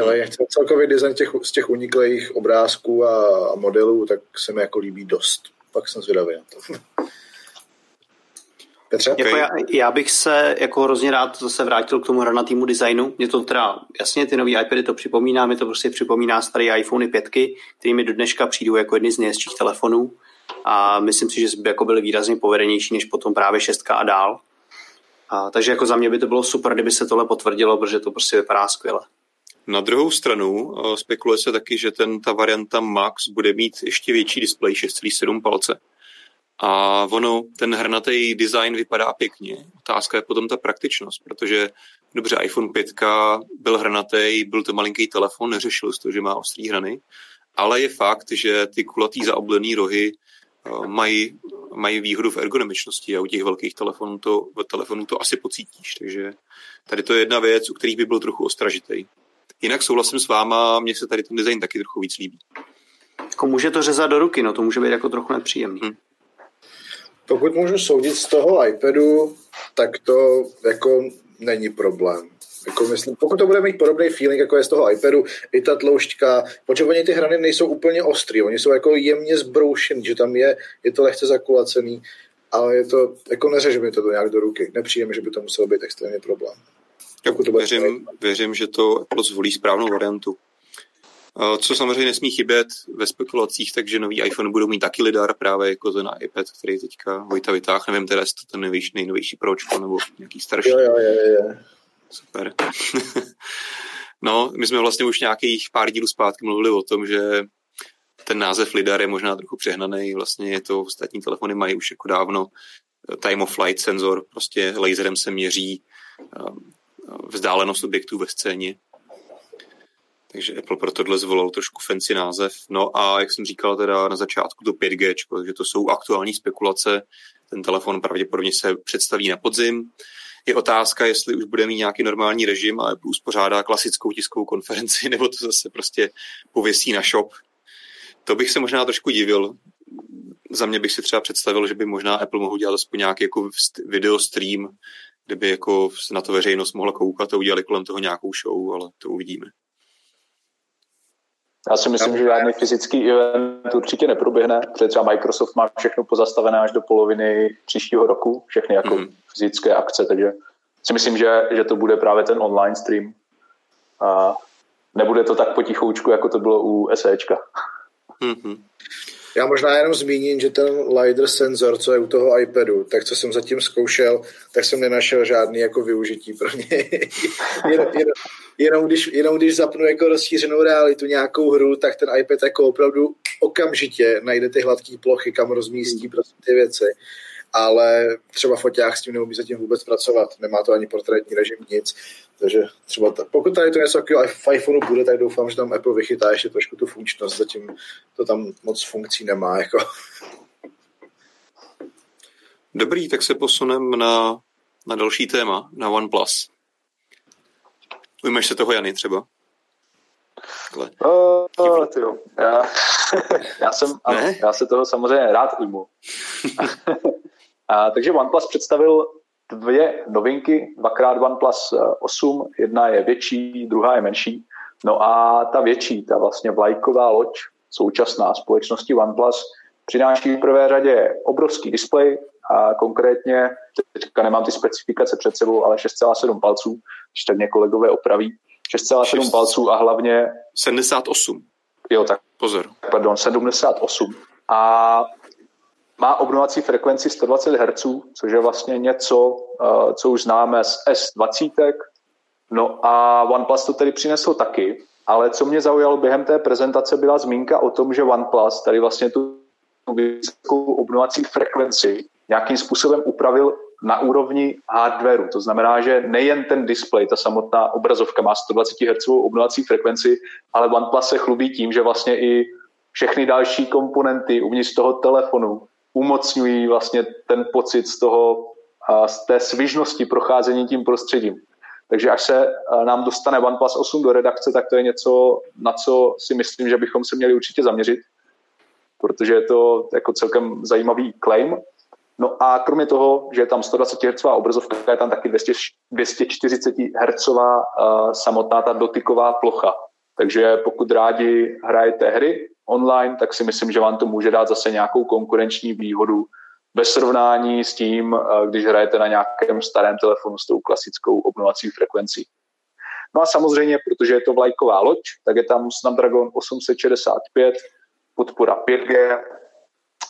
Ale jak celkový design těch, z těch uniklých obrázků a, a modelů, tak se mi jako líbí dost. Pak jsem zvědavý na to. Petře? Okay. Jako já, já, bych se jako hrozně rád zase vrátil k tomu hranatýmu designu. Mě to teda, jasně, ty nový iPady to připomíná, mi to prostě připomíná staré iPhony 5, kterými do dneška přijdou jako jedny z nejhezčích telefonů a myslím si, že by jako byly výrazně povedenější než potom právě 6 a dál. A, takže jako za mě by to bylo super, kdyby se tohle potvrdilo, protože to prostě vypadá skvěle. Na druhou stranu uh, spekuluje se taky, že ten, ta varianta Max bude mít ještě větší displej 6,7 palce. A ono, ten hrnatý design vypadá pěkně. Otázka je potom ta praktičnost, protože dobře, iPhone 5 byl hrnatý, byl to malinký telefon, neřešil to, že má ostrý hrany, ale je fakt, že ty kulatý zaoblený rohy eh, mají, mají výhodu v ergonomičnosti a u těch velkých telefonů to, telefonů to asi pocítíš. Takže tady to je jedna věc, u kterých by byl trochu ostražitý. Jinak souhlasím s váma, mně se tady ten design taky trochu víc líbí. Jako může to řezat do ruky, no to může být jako trochu nepříjemný. Hmm. Pokud můžu soudit z toho iPadu, tak to jako není problém. Jako myslím, pokud to bude mít podobný feeling, jako je z toho iPadu, i ta tloušťka, protože oni ty hrany nejsou úplně ostrý, oni jsou jako jemně zbroušený, že tam je, je to lehce zakulacený, ale je to, jako neřeže mi to nějak do ruky. Nepřijde mi, že by to muselo být extrémně problém. to věřím, věřím, že to Apple zvolí správnou variantu. Co samozřejmě nesmí chybět ve spekulacích, takže nový iPhone budou mít taky lidar právě jako ten iPad, který teďka Vojta vytáhl. Nevím teda, jestli to ten největší, nejnovější pročko nebo nějaký starší. Jo, jo, jo, jo. Super. no, my jsme vlastně už nějakých pár dílů zpátky mluvili o tom, že ten název lidar je možná trochu přehnaný. Vlastně je to, ostatní telefony mají už jako dávno eh, time of flight senzor, prostě laserem se měří eh, vzdálenost objektů ve scéně takže Apple pro tohle zvolil trošku fancy název. No a jak jsem říkal teda na začátku to 5G, takže to jsou aktuální spekulace. Ten telefon pravděpodobně se představí na podzim. Je otázka, jestli už bude mít nějaký normální režim a Apple uspořádá klasickou tiskovou konferenci, nebo to zase prostě pověsí na shop. To bych se možná trošku divil. Za mě bych si třeba představil, že by možná Apple mohl dělat aspoň nějaký jako video stream, kde by jako na to veřejnost mohla koukat a udělali kolem toho nějakou show, ale to uvidíme. Já si myslím, že žádný fyzický event určitě neproběhne, protože třeba Microsoft má všechno pozastavené až do poloviny příštího roku, všechny jako mm-hmm. fyzické akce, takže si myslím, že, že to bude právě ten online stream. A nebude to tak potichoučku, jako to bylo u SEčka. Mm-hmm. Já možná jenom zmíním, že ten LiDAR senzor, co je u toho iPadu, tak co jsem zatím zkoušel, tak jsem nenašel žádný jako využití pro ně. jenom, jenom, jenom, když, jenom když zapnu jako rozšířenou realitu nějakou hru, tak ten iPad jako opravdu okamžitě najde ty hladké plochy, kam rozmístí prostě ty věci ale třeba foťák s tím neumí zatím vůbec pracovat, nemá to ani portrétní režim, nic, takže třeba ta, pokud tady to něco takového v iPhoneu bude, tak doufám, že tam Apple vychytá ještě trošku tu funkčnost, zatím to tam moc funkcí nemá, jako. Dobrý, tak se posuneme na, na další téma, na OnePlus. Ujmeš se toho, Jany, třeba? Uh, tyjo. Já, já, jsem, ano, já se toho samozřejmě rád ujmu. A, takže OnePlus představil dvě novinky, dvakrát OnePlus 8, eh, jedna je větší, druhá je menší. No a ta větší, ta vlastně vlajková loď, současná společnosti OnePlus, přináší v prvé řadě obrovský displej a konkrétně, teďka nemám ty specifikace před sebou, ale 6,7 palců, když tak mě kolegové opraví, 6,7 palců a hlavně... 78. Jo, tak pozor. Pardon, 78. A má obnovací frekvenci 120 Hz, což je vlastně něco, eh, co už známe z S20. No a OnePlus to tedy přinesl taky, ale co mě zaujalo během té prezentace byla zmínka o tom, že OnePlus tady vlastně tu vysokou obnovací frekvenci nějakým způsobem upravil na úrovni hardwareu. To znamená, že nejen ten display, ta samotná obrazovka má 120 Hz obnovací frekvenci, ale OnePlus se chlubí tím, že vlastně i všechny další komponenty uvnitř toho telefonu umocňují vlastně ten pocit z toho, z té svižnosti procházení tím prostředím. Takže až se nám dostane OnePlus 8 do redakce, tak to je něco, na co si myslím, že bychom se měli určitě zaměřit, protože je to jako celkem zajímavý claim. No a kromě toho, že je tam 120 Hz obrazovka, je tam taky 200, 240 Hz samotná ta dotyková plocha. Takže pokud rádi hrajete hry, online, tak si myslím, že vám to může dát zase nějakou konkurenční výhodu ve srovnání s tím, eh, když hrajete na nějakém starém telefonu s tou klasickou obnovací frekvencí. No a samozřejmě, protože je to vlajková loď, tak je tam Snapdragon 865, podpora 5G,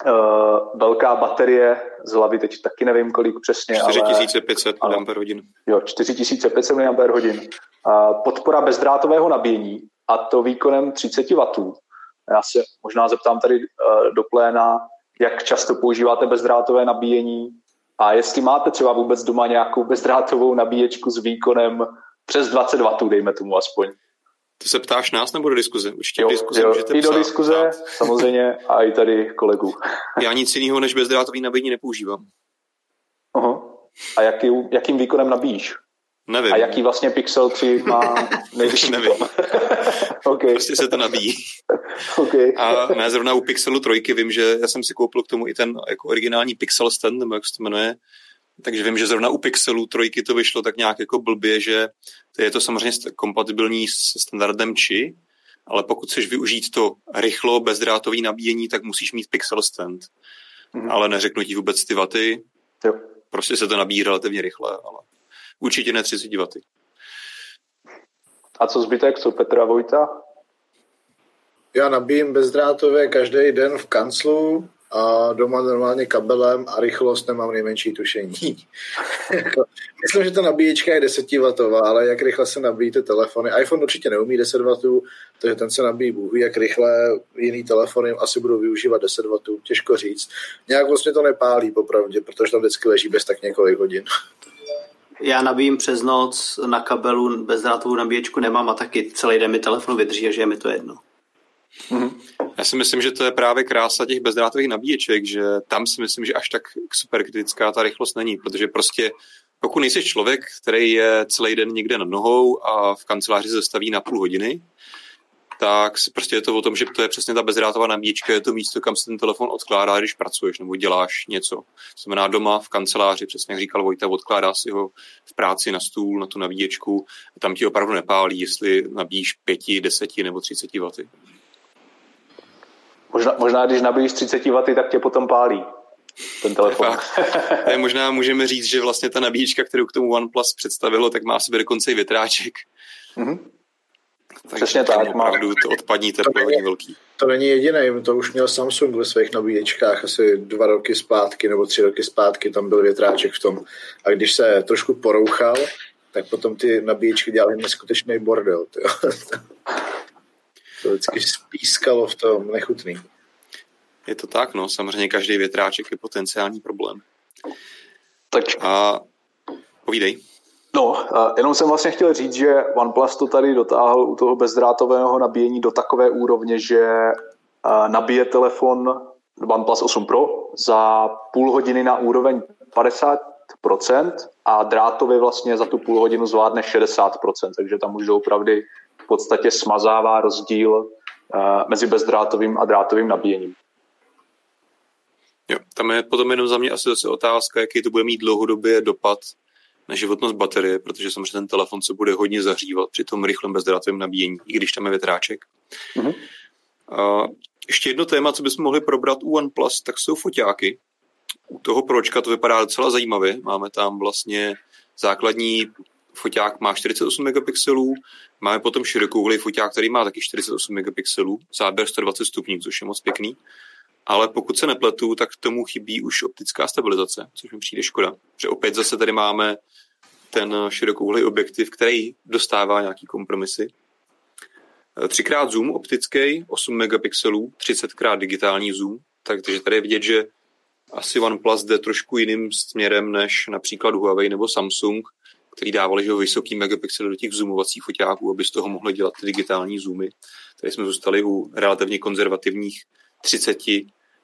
Uh, eh, velká baterie, z hlavy teď taky nevím, kolik přesně. 4500 mAh. Jo, 4500 mAh. Uh, podpora bezdrátového nabíjení a to výkonem 30 W. Já se možná zeptám tady uh, do pléna, jak často používáte bezdrátové nabíjení a jestli máte třeba vůbec doma nějakou bezdrátovou nabíječku s výkonem přes 20 W, dejme tomu aspoň. To se ptáš nás nebo do diskuze? Určitě jo, diskuze jo, můžete I do psát, diskuze, ptát. samozřejmě, a i tady kolegů. Já nic jiného než bezdrátový nabíjení nepoužívám. Aha. A jaký, jakým výkonem nabíjíš? Nevím. A jaký vlastně Pixel 3 má nejvyšší Nevím. okay. Prostě se to nabíjí. okay. A ne, zrovna u Pixelu 3 vím, že já jsem si koupil k tomu i ten jako originální Pixel stand, nebo jak se to jmenuje, takže vím, že zrovna u Pixelu 3 to vyšlo tak nějak jako blbě, že je to samozřejmě kompatibilní s standardem či, ale pokud chceš využít to rychlo, bezdrátový nabíjení, tak musíš mít Pixel stand. Mm-hmm. Ale neřeknu ti vůbec ty vaty. Jo. Prostě se to nabíjí relativně rychle, ale určitě ne 30 W. A co zbytek, co Petra Vojta? Já nabíjím bezdrátově každý den v kanclu a doma normálně kabelem a rychlost nemám nejmenší tušení. Myslím, že ta nabíječka je 10 W, ale jak rychle se nabíjíte telefony. iPhone určitě neumí 10 W, takže ten se nabíjí Bůh ví, jak rychle jiný telefony asi budou využívat 10 W, těžko říct. Nějak vlastně to nepálí popravdě, protože tam vždycky leží bez tak několik hodin. Já nabíjím přes noc na kabelu bezdrátovou nabíječku nemám a taky celý den mi telefon vydrží že je mi to jedno. Mm-hmm. Já si myslím, že to je právě krása těch bezdrátových nabíječek, že tam si myslím, že až tak super kritická ta rychlost není, protože prostě pokud nejsi člověk, který je celý den někde nad nohou a v kanceláři se zastaví na půl hodiny, tak prostě je to o tom, že to je přesně ta bezdrátová nabíječka, je to místo, kam se ten telefon odkládá, když pracuješ nebo děláš něco. To znamená doma, v kanceláři, přesně jak říkal Vojta, odkládá si ho v práci na stůl, na tu nabíječku a tam ti opravdu nepálí, jestli nabíjíš pěti, deseti nebo třiceti vaty. Možná, možná když nabíjíš 30 W, tak tě potom pálí ten telefon. Je možná můžeme říct, že vlastně ta nabíječka, kterou k tomu OnePlus představilo, tak má sobě dokonce i větráček. Mm-hmm. Takže Přesně tak. Opravdu to odpadní teplo hodně velký. To není jediný, to už měl Samsung ve svých nabíječkách asi dva roky zpátky nebo tři roky zpátky, tam byl větráček v tom. A když se trošku porouchal, tak potom ty nabíječky dělaly neskutečný bordel. To vždycky spískalo v tom nechutný. Je to tak, no. Samozřejmě každý větráček je potenciální problém. Tak. A povídej. No, jenom jsem vlastně chtěl říct, že OnePlus to tady dotáhl u toho bezdrátového nabíjení do takové úrovně, že nabije telefon OnePlus 8 Pro za půl hodiny na úroveň 50% a drátově vlastně za tu půl hodinu zvládne 60%, takže tam už opravdu v podstatě smazává rozdíl mezi bezdrátovým a drátovým nabíjením. Jo, tam je potom jenom za mě asi zase otázka, jaký to bude mít dlouhodobě dopad na životnost baterie, protože samozřejmě ten telefon se bude hodně zahřívat při tom rychlém bezdrátovém nabíjení, i když tam je větráček. Mm-hmm. Uh, ještě jedno téma, co bychom mohli probrat u OnePlus, tak jsou foťáky. U toho pročka to vypadá docela zajímavě. Máme tam vlastně základní foťák má 48 megapixelů, máme potom širokouhlý foťák, který má taky 48 megapixelů, záběr 120 stupňů, což je moc pěkný. Ale pokud se nepletu, tak tomu chybí už optická stabilizace, což mi přijde škoda. Že opět zase tady máme ten širokouhlý objektiv, který dostává nějaký kompromisy. Třikrát zoom optický, 8 megapixelů, 30krát digitální zoom, takže tady je vidět, že asi OnePlus jde trošku jiným směrem než například Huawei nebo Samsung, který dávali že vysoký megapixel do těch zoomovacích foťáků, aby z toho mohli dělat digitální zoomy. Tady jsme zůstali u relativně konzervativních 30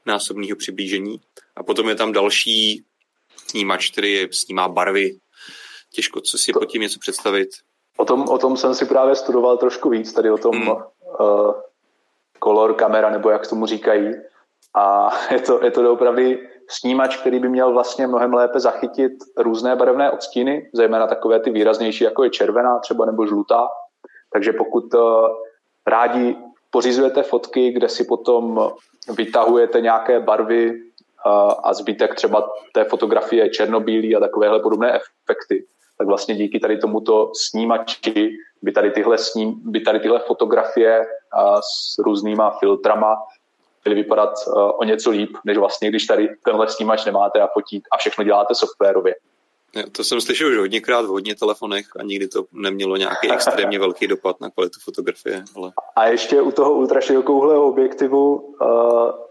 násobného přiblížení. A potom je tam další snímač, který snímá barvy. Těžko co si pod tím něco představit. O tom, o tom jsem si právě studoval trošku víc, tady o tom hmm. uh, color kamera, nebo jak tomu říkají. A je to, je to opravdu snímač, který by měl vlastně mnohem lépe zachytit různé barevné odstíny, zejména takové ty výraznější, jako je červená třeba nebo žlutá. Takže pokud uh, rádi pořizujete fotky, kde si potom vytahujete nějaké barvy a zbytek třeba té fotografie černobílý a takovéhle podobné efekty, tak vlastně díky tady tomuto snímači by tady tyhle, sním, by tady tyhle fotografie s různýma filtrama byly vypadat o něco líp, než vlastně, když tady tenhle snímač nemáte a fotit a všechno děláte softwarově. To jsem slyšel už hodněkrát v hodně telefonech a nikdy to nemělo nějaký extrémně velký dopad na kvalitu fotografie. Ale... A ještě u toho ultraširokouhlého objektivu uh,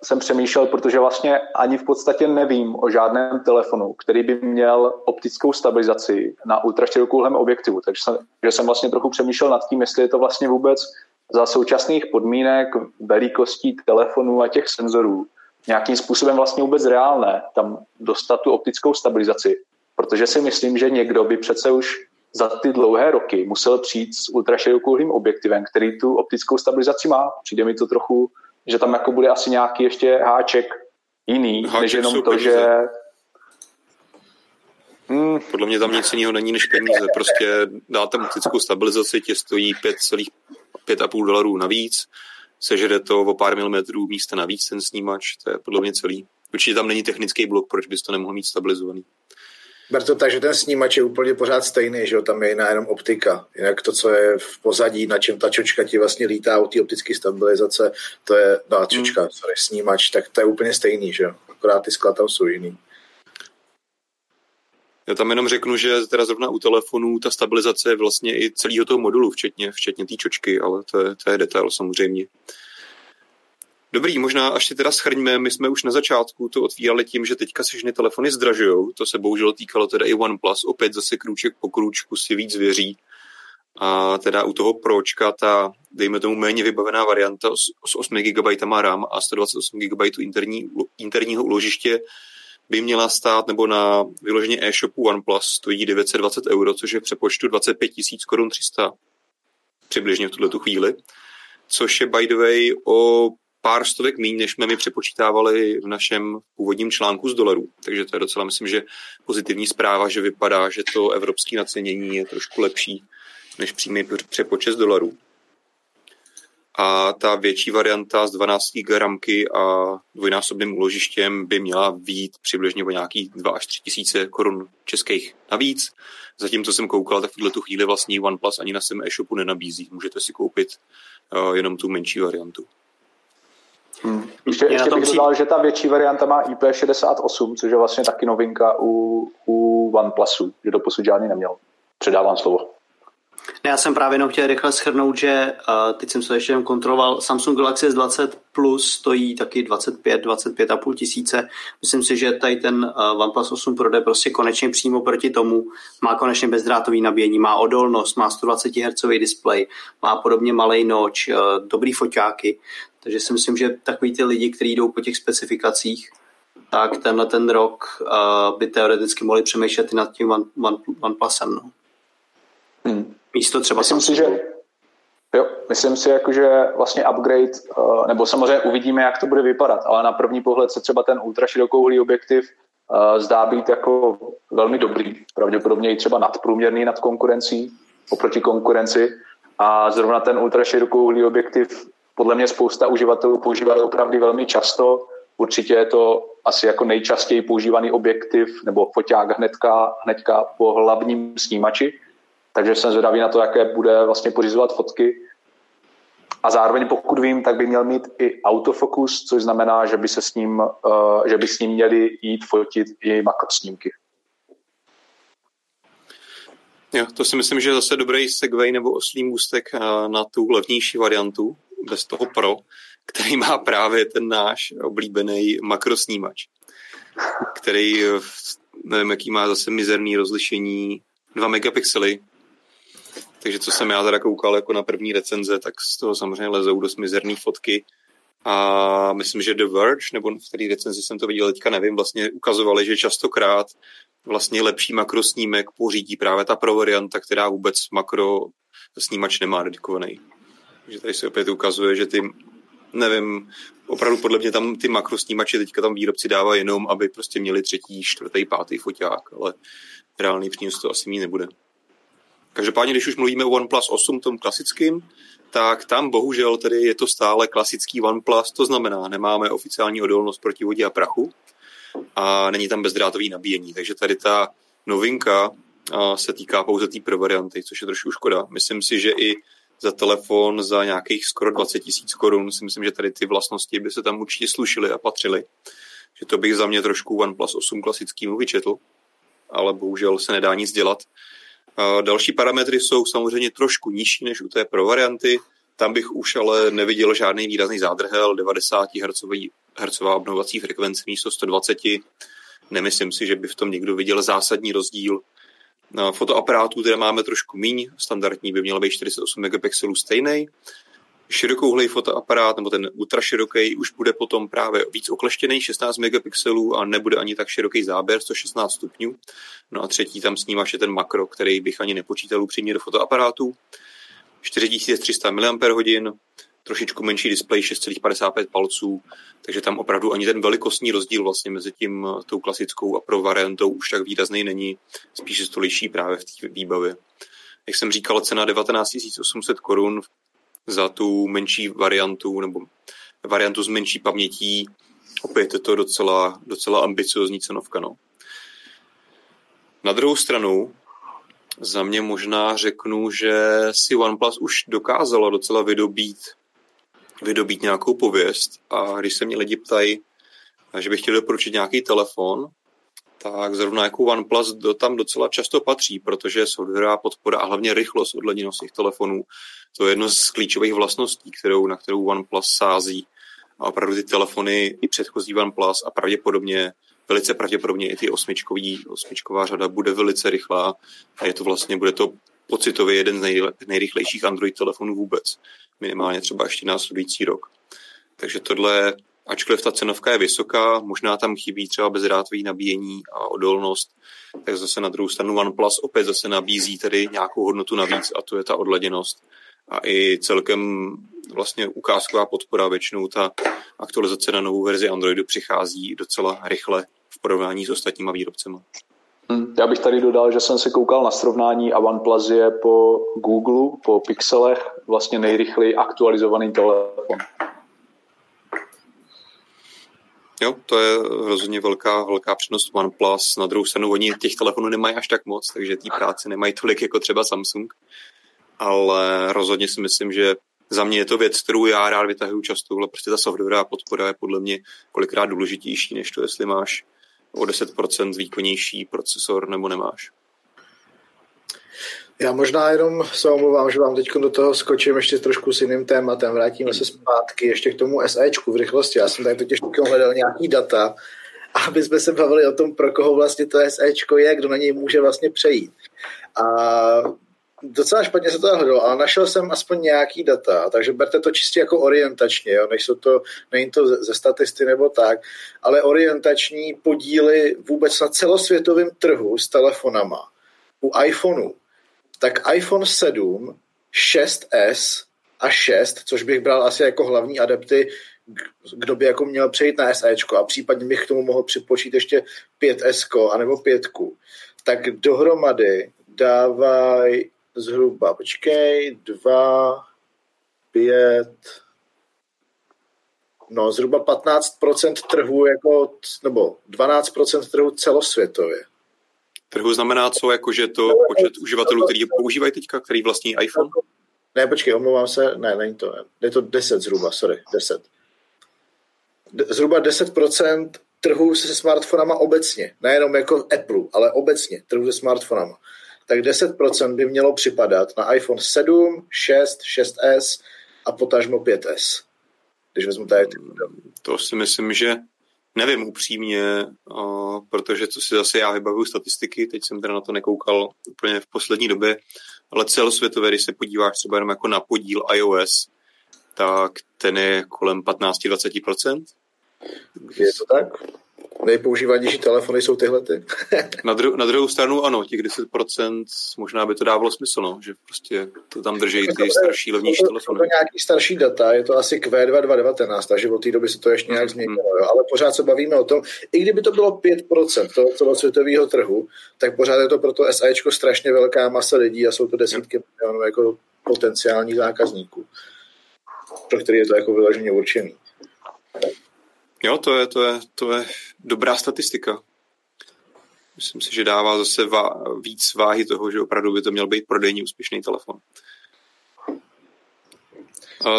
jsem přemýšlel, protože vlastně ani v podstatě nevím o žádném telefonu, který by měl optickou stabilizaci na ultraširokouhlém objektivu. Takže jsem, že jsem vlastně trochu přemýšlel nad tím, jestli je to vlastně vůbec za současných podmínek velikostí telefonů a těch senzorů nějakým způsobem vlastně vůbec reálné tam dostat tu optickou stabilizaci protože si myslím, že někdo by přece už za ty dlouhé roky musel přijít s ultraširokouhlým objektivem, který tu optickou stabilizaci má. Přijde mi to trochu, že tam jako bude asi nějaký ještě háček jiný, háček než jenom to, že... Hmm. Podle mě tam nic jiného není než peníze. Prostě dáte optickou stabilizaci, tě stojí 5,5 dolarů navíc, sežere to o pár milimetrů místa navíc ten snímač, to je podle mě celý. Určitě tam není technický blok, proč bys to nemohl mít stabilizovaný. Ber to tak, že ten snímač je úplně pořád stejný, že jo? tam je jiná jenom optika. Jinak to, co je v pozadí, na čem ta čočka ti vlastně lítá u té optické stabilizace, to je, no, čočka, mm. sorry, snímač, tak to je úplně stejný, že jo? Akorát ty skla tam jsou jiný. Já tam jenom řeknu, že teda zrovna u telefonů ta stabilizace je vlastně i celého toho modulu, včetně, včetně té čočky, ale to je, to je detail samozřejmě. Dobrý, možná až si teda schrňme, my jsme už na začátku to otvírali tím, že teďka se všechny telefony zdražují, to se bohužel týkalo teda i OnePlus, opět zase krůček po krůčku si víc věří. A teda u toho Pročka ta, dejme tomu, méně vybavená varianta s 8 GB RAM a 128 GB interní, interního uložiště by měla stát, nebo na vyloženě e-shopu OnePlus stojí 920 euro, což je přepočtu 25 tisíc korun 300 přibližně v tuhle tu chvíli, což je by the way o pár stovek méně, než jsme mi přepočítávali v našem původním článku z dolarů. Takže to je docela, myslím, že pozitivní zpráva, že vypadá, že to evropské nacenění je trošku lepší než přímý přepočet z dolarů. A ta větší varianta z 12 gramky a dvojnásobným úložištěm by měla výjít přibližně o nějakých 2 až 3 tisíce korun českých navíc. Zatím, co jsem koukal, tak v tu chvíli vlastní OnePlus ani na svém e-shopu nenabízí. Můžete si koupit uh, jenom tu menší variantu. Hmm. Ještě, ještě bych dodal, že ta větší varianta má IP68, což je vlastně taky novinka u, u OnePlusu, že doposud žádný neměl. Předávám slovo. Já jsem právě jenom chtěl rychle schrnout, že uh, teď jsem se ještě jen kontroloval, Samsung Galaxy S20 Plus stojí taky 25, 25,5 tisíce. Myslím si, že tady ten uh, OnePlus 8 Pro jde prostě konečně přímo proti tomu. Má konečně bezdrátový nabíjení, má odolnost, má 120 Hz display, má podobně malý noč, uh, dobrý foťáky. Takže si myslím, že takový ty lidi, kteří jdou po těch specifikacích, tak tenhle ten rok uh, by teoreticky mohli přemýšlet i nad tím One, One, OnePlusem. No. Hmm. Místo třeba Myslím si, že Jo, myslím si, jako, že vlastně upgrade, uh, nebo samozřejmě uvidíme, jak to bude vypadat, ale na první pohled se třeba ten ultraširokouhlý objektiv uh, zdá být jako velmi dobrý, pravděpodobně i třeba nadprůměrný nad konkurencí, oproti konkurenci a zrovna ten ultraširokouhlý objektiv podle mě spousta uživatelů používá opravdu velmi často. Určitě je to asi jako nejčastěji používaný objektiv nebo foťák hnedka, hnedka po hlavním snímači. Takže jsem zvědavý na to, jaké bude vlastně pořizovat fotky. A zároveň, pokud vím, tak by měl mít i autofokus, což znamená, že by se s ním, uh, že by s ním měli jít fotit i makrosnímky. Jo, to si myslím, že je zase dobrý segway nebo oslý můstek eh, na tu levnější variantu, bez toho Pro, který má právě ten náš oblíbený makrosnímač, který, nevím, jaký má zase mizerný rozlišení 2 megapixely, takže co jsem já teda koukal jako na první recenze, tak z toho samozřejmě lezou dost mizerné fotky. A myslím, že The Verge, nebo v který recenzi jsem to viděl, teďka nevím, vlastně ukazovali, že častokrát vlastně lepší makrosnímek pořídí právě ta pro varianta, která vůbec makro snímač nemá dedikovaný. Takže tady se opět ukazuje, že ty, nevím, opravdu podle mě tam ty makrosnímače teďka tam výrobci dávají jenom, aby prostě měli třetí, čtvrtý, pátý foťák, ale reálný přínos to asi mít nebude. Každopádně, když už mluvíme o OnePlus 8, tom klasickým, tak tam bohužel tedy je to stále klasický OnePlus, to znamená, nemáme oficiální odolnost proti vodě a prachu a není tam bezdrátový nabíjení, takže tady ta novinka se týká pouze té pro varianty, což je trošku škoda. Myslím si, že i za telefon za nějakých skoro 20 tisíc korun si myslím, že tady ty vlastnosti by se tam určitě slušily a patřily. Že to bych za mě trošku OnePlus 8 klasickýmu vyčetl. ale bohužel se nedá nic dělat. Další parametry jsou samozřejmě trošku nižší než u té Pro varianty. Tam bych už ale neviděl žádný výrazný zádrhel, 90 Hz hercová obnovací frekvence místo 120. Nemyslím si, že by v tom někdo viděl zásadní rozdíl. Na fotoaparátu teda máme trošku míň, standardní by měl být 48 megapixelů stejný. Širokouhlej fotoaparát, nebo ten ultraširoký, už bude potom právě víc okleštěný, 16 megapixelů a nebude ani tak široký záběr, 116 stupňů. No a třetí tam snímáš je ten makro, který bych ani nepočítal upřímně do fotoaparátu. 4300 mAh, trošičku menší displej 6,55 palců, takže tam opravdu ani ten velikostní rozdíl vlastně mezi tím tou klasickou a pro variantou už tak výrazný není, spíše se to liší právě v té výbavě. Jak jsem říkal, cena 19 800 korun za tu menší variantu nebo variantu s menší pamětí, opět je to docela, docela ambiciozní cenovka. No. Na druhou stranu, za mě možná řeknu, že si OnePlus už dokázala docela vydobít vydobít nějakou pověst. A když se mě lidi ptají, že bych chtěl doporučit nějaký telefon, tak zrovna jako OnePlus do, tam docela často patří, protože softwarová podpora a hlavně rychlost odladěnost těch telefonů, to je jedno z klíčových vlastností, kterou, na kterou OnePlus sází. A opravdu ty telefony i předchozí OnePlus a pravděpodobně, velice pravděpodobně i ty osmičkový, osmičková řada bude velice rychlá. A je to vlastně, bude to pocitově jeden z nej, nejrychlejších Android telefonů vůbec. Minimálně třeba ještě následující rok. Takže tohle, ačkoliv ta cenovka je vysoká, možná tam chybí třeba bezdrátový nabíjení a odolnost, tak zase na druhou stranu OnePlus opět zase nabízí tady nějakou hodnotu navíc a to je ta odladěnost. A i celkem vlastně ukázková podpora, většinou ta aktualizace na novou verzi Androidu přichází docela rychle v porovnání s ostatníma výrobcemi. Já bych tady dodal, že jsem se koukal na srovnání a OnePlus je po Google, po Pixelech vlastně nejrychleji aktualizovaný telefon. Jo, to je rozhodně velká, velká přednost OnePlus. Na druhou stranu oni těch telefonů nemají až tak moc, takže té práce nemají tolik jako třeba Samsung. Ale rozhodně si myslím, že za mě je to věc, kterou já rád vytahuju často, ale prostě ta softwarová podpora je podle mě kolikrát důležitější, než to, jestli máš o 10% výkonnější procesor nebo nemáš. Já možná jenom se omluvám, že vám teď do toho skočím ještě trošku s jiným tématem. Vrátíme se zpátky ještě k tomu SEčku v rychlosti. Já jsem tady totiž hledal nějaký data, aby jsme se bavili o tom, pro koho vlastně to SEčko je, kdo na něj může vlastně přejít. A docela špatně se to hledalo, ale našel jsem aspoň nějaký data, takže berte to čistě jako orientačně, jo? nejsou to, není to ze statisty nebo tak, ale orientační podíly vůbec na celosvětovém trhu s telefonama. U iPhoneu, tak iPhone 7, 6S a 6, což bych bral asi jako hlavní adepty, kdo by jako měl přejít na SEčko a případně bych k tomu mohl připočít ještě 5S anebo 5, tak dohromady dávají zhruba, počkej, dva, pět, no zhruba 15% trhu, jako, nebo 12% trhu celosvětově. Trhu znamená co, jako že to počet uživatelů, který používají teďka, který vlastní iPhone? Ne, počkej, omlouvám se, ne, není to, je to 10 zhruba, sorry, 10. Zhruba 10% trhu se smartfonama obecně, nejenom jako Apple, ale obecně trhu se smartfonama tak 10% by mělo připadat na iPhone 7, 6, 6s a potažmo 5s. Když vezmu tady ty To si myslím, že nevím upřímně, protože co si zase já vybavuju statistiky, teď jsem teda na to nekoukal úplně v poslední době, ale celosvětově, když se podíváš třeba jenom jako na podíl iOS, tak ten je kolem 15-20%. Je to tak? Nejpoužívanější telefony jsou tyhle ty. na, dru- na druhou stranu ano, těch 10% možná by to dávalo smysl, no, že prostě to tam drží ty starší, levnější telefony. To nějaký starší data, je to asi Q2219, takže od té doby se to ještě nějak změnilo, jo. ale pořád se bavíme o tom, i kdyby to bylo 5% toho celosvětového trhu, tak pořád je to pro to SAčko strašně velká masa lidí a jsou to desítky milionů jako potenciálních zákazníků, pro který je to jako vyloženě určený. Jo, to je, to je, to je dobrá statistika. Myslím si, že dává zase vá, víc váhy toho, že opravdu by to měl být prodejní úspěšný telefon.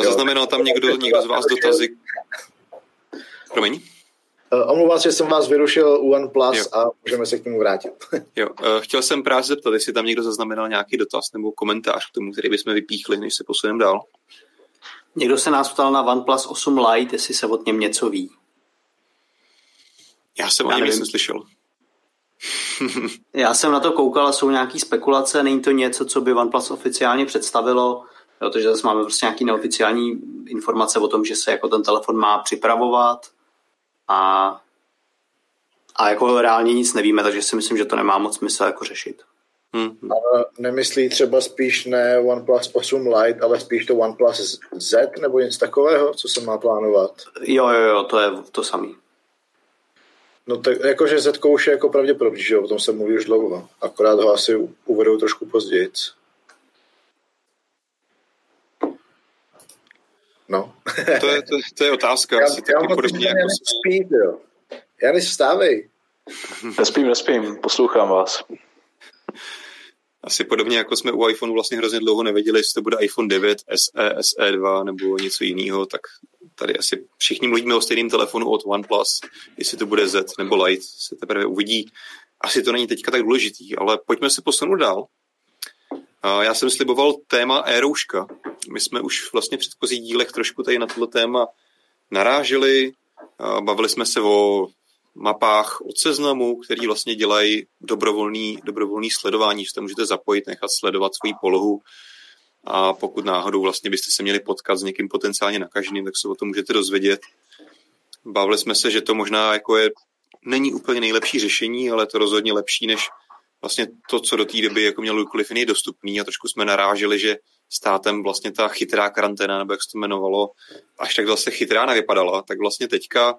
Zaznamenal tam někdo, někdo z vás dotazy? Promiň? Uh, omlouvám se, že jsem vás vyrušil u OnePlus jo. a můžeme se k němu vrátit. jo, uh, chtěl jsem právě zeptat, jestli tam někdo zaznamenal nějaký dotaz nebo komentář k tomu, který bychom vypíchli, než se posuneme dál. Někdo se nás ptal na OnePlus 8 Lite, jestli se od něm něco ví. Já jsem Já o něm nic neslyšel. Já jsem na to koukal a jsou nějaký spekulace, není to něco, co by OnePlus oficiálně představilo, protože zase máme prostě nějaký neoficiální informace o tom, že se jako ten telefon má připravovat a, a jako reálně nic nevíme, takže si myslím, že to nemá moc smysl jako řešit. Hmm. Ale nemyslí třeba spíš ne OnePlus 8 Lite, ale spíš to OnePlus Z nebo něco takového, co se má plánovat? Jo, jo, jo, to je to samý. No tak jakože Z už je jako pravděpodobně, že jo, o tom se mluví už dlouho. Akorát ho asi uvedou trošku později. No. to, je, to, to je otázka. Já, asi já taky podobně jako spí, jo. Já. Nespím, nespím, poslouchám vás. Asi podobně jako jsme u iPhoneu vlastně hrozně dlouho nevěděli, jestli to bude iPhone 9, SE, SE2 nebo něco jiného, tak tady asi všichni mluvíme o stejném telefonu od OnePlus, jestli to bude Z nebo Lite, se teprve uvidí. Asi to není teďka tak důležitý, ale pojďme se posunout dál. Já jsem sliboval téma e-rouška. My jsme už vlastně v předchozích dílech trošku tady na tohle téma naráželi, bavili jsme se o mapách od seznamu, který vlastně dělají dobrovolný, dobrovolný sledování, že to můžete zapojit, nechat sledovat svoji polohu. A pokud náhodou vlastně byste se měli potkat s někým potenciálně nakaženým, tak se o tom můžete dozvědět. Bavili jsme se, že to možná jako je, není úplně nejlepší řešení, ale to rozhodně lepší, než vlastně to, co do té doby jako měl kdokoliv jiný dostupný. A trošku jsme naráželi, že státem vlastně ta chytrá karanténa, nebo jak se to jmenovalo, až tak zase chytrá nevypadala, tak vlastně teďka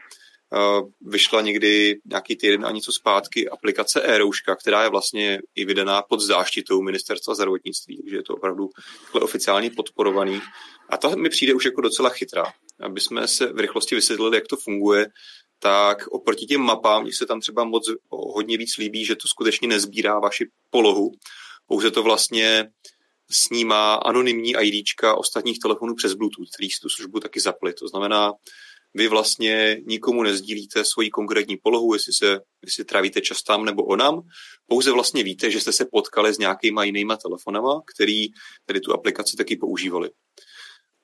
vyšla někdy nějaký týden a něco zpátky aplikace e-rouška, která je vlastně i vydaná pod záštitou ministerstva zdravotnictví, takže je to opravdu oficiálně podporovaný. A ta mi přijde už jako docela chytrá. Aby jsme se v rychlosti vysvětlili, jak to funguje, tak oproti těm mapám, mně se tam třeba moc hodně víc líbí, že to skutečně nezbírá vaši polohu, pouze to vlastně snímá anonymní IDčka ostatních telefonů přes Bluetooth, který si tu službu taky zapli. To znamená, vy vlastně nikomu nezdílíte svoji konkrétní polohu, jestli, se, jestli trávíte čas tam nebo onam, pouze vlastně víte, že jste se potkali s nějakýma jinýma telefonama, který tady tu aplikaci taky používali.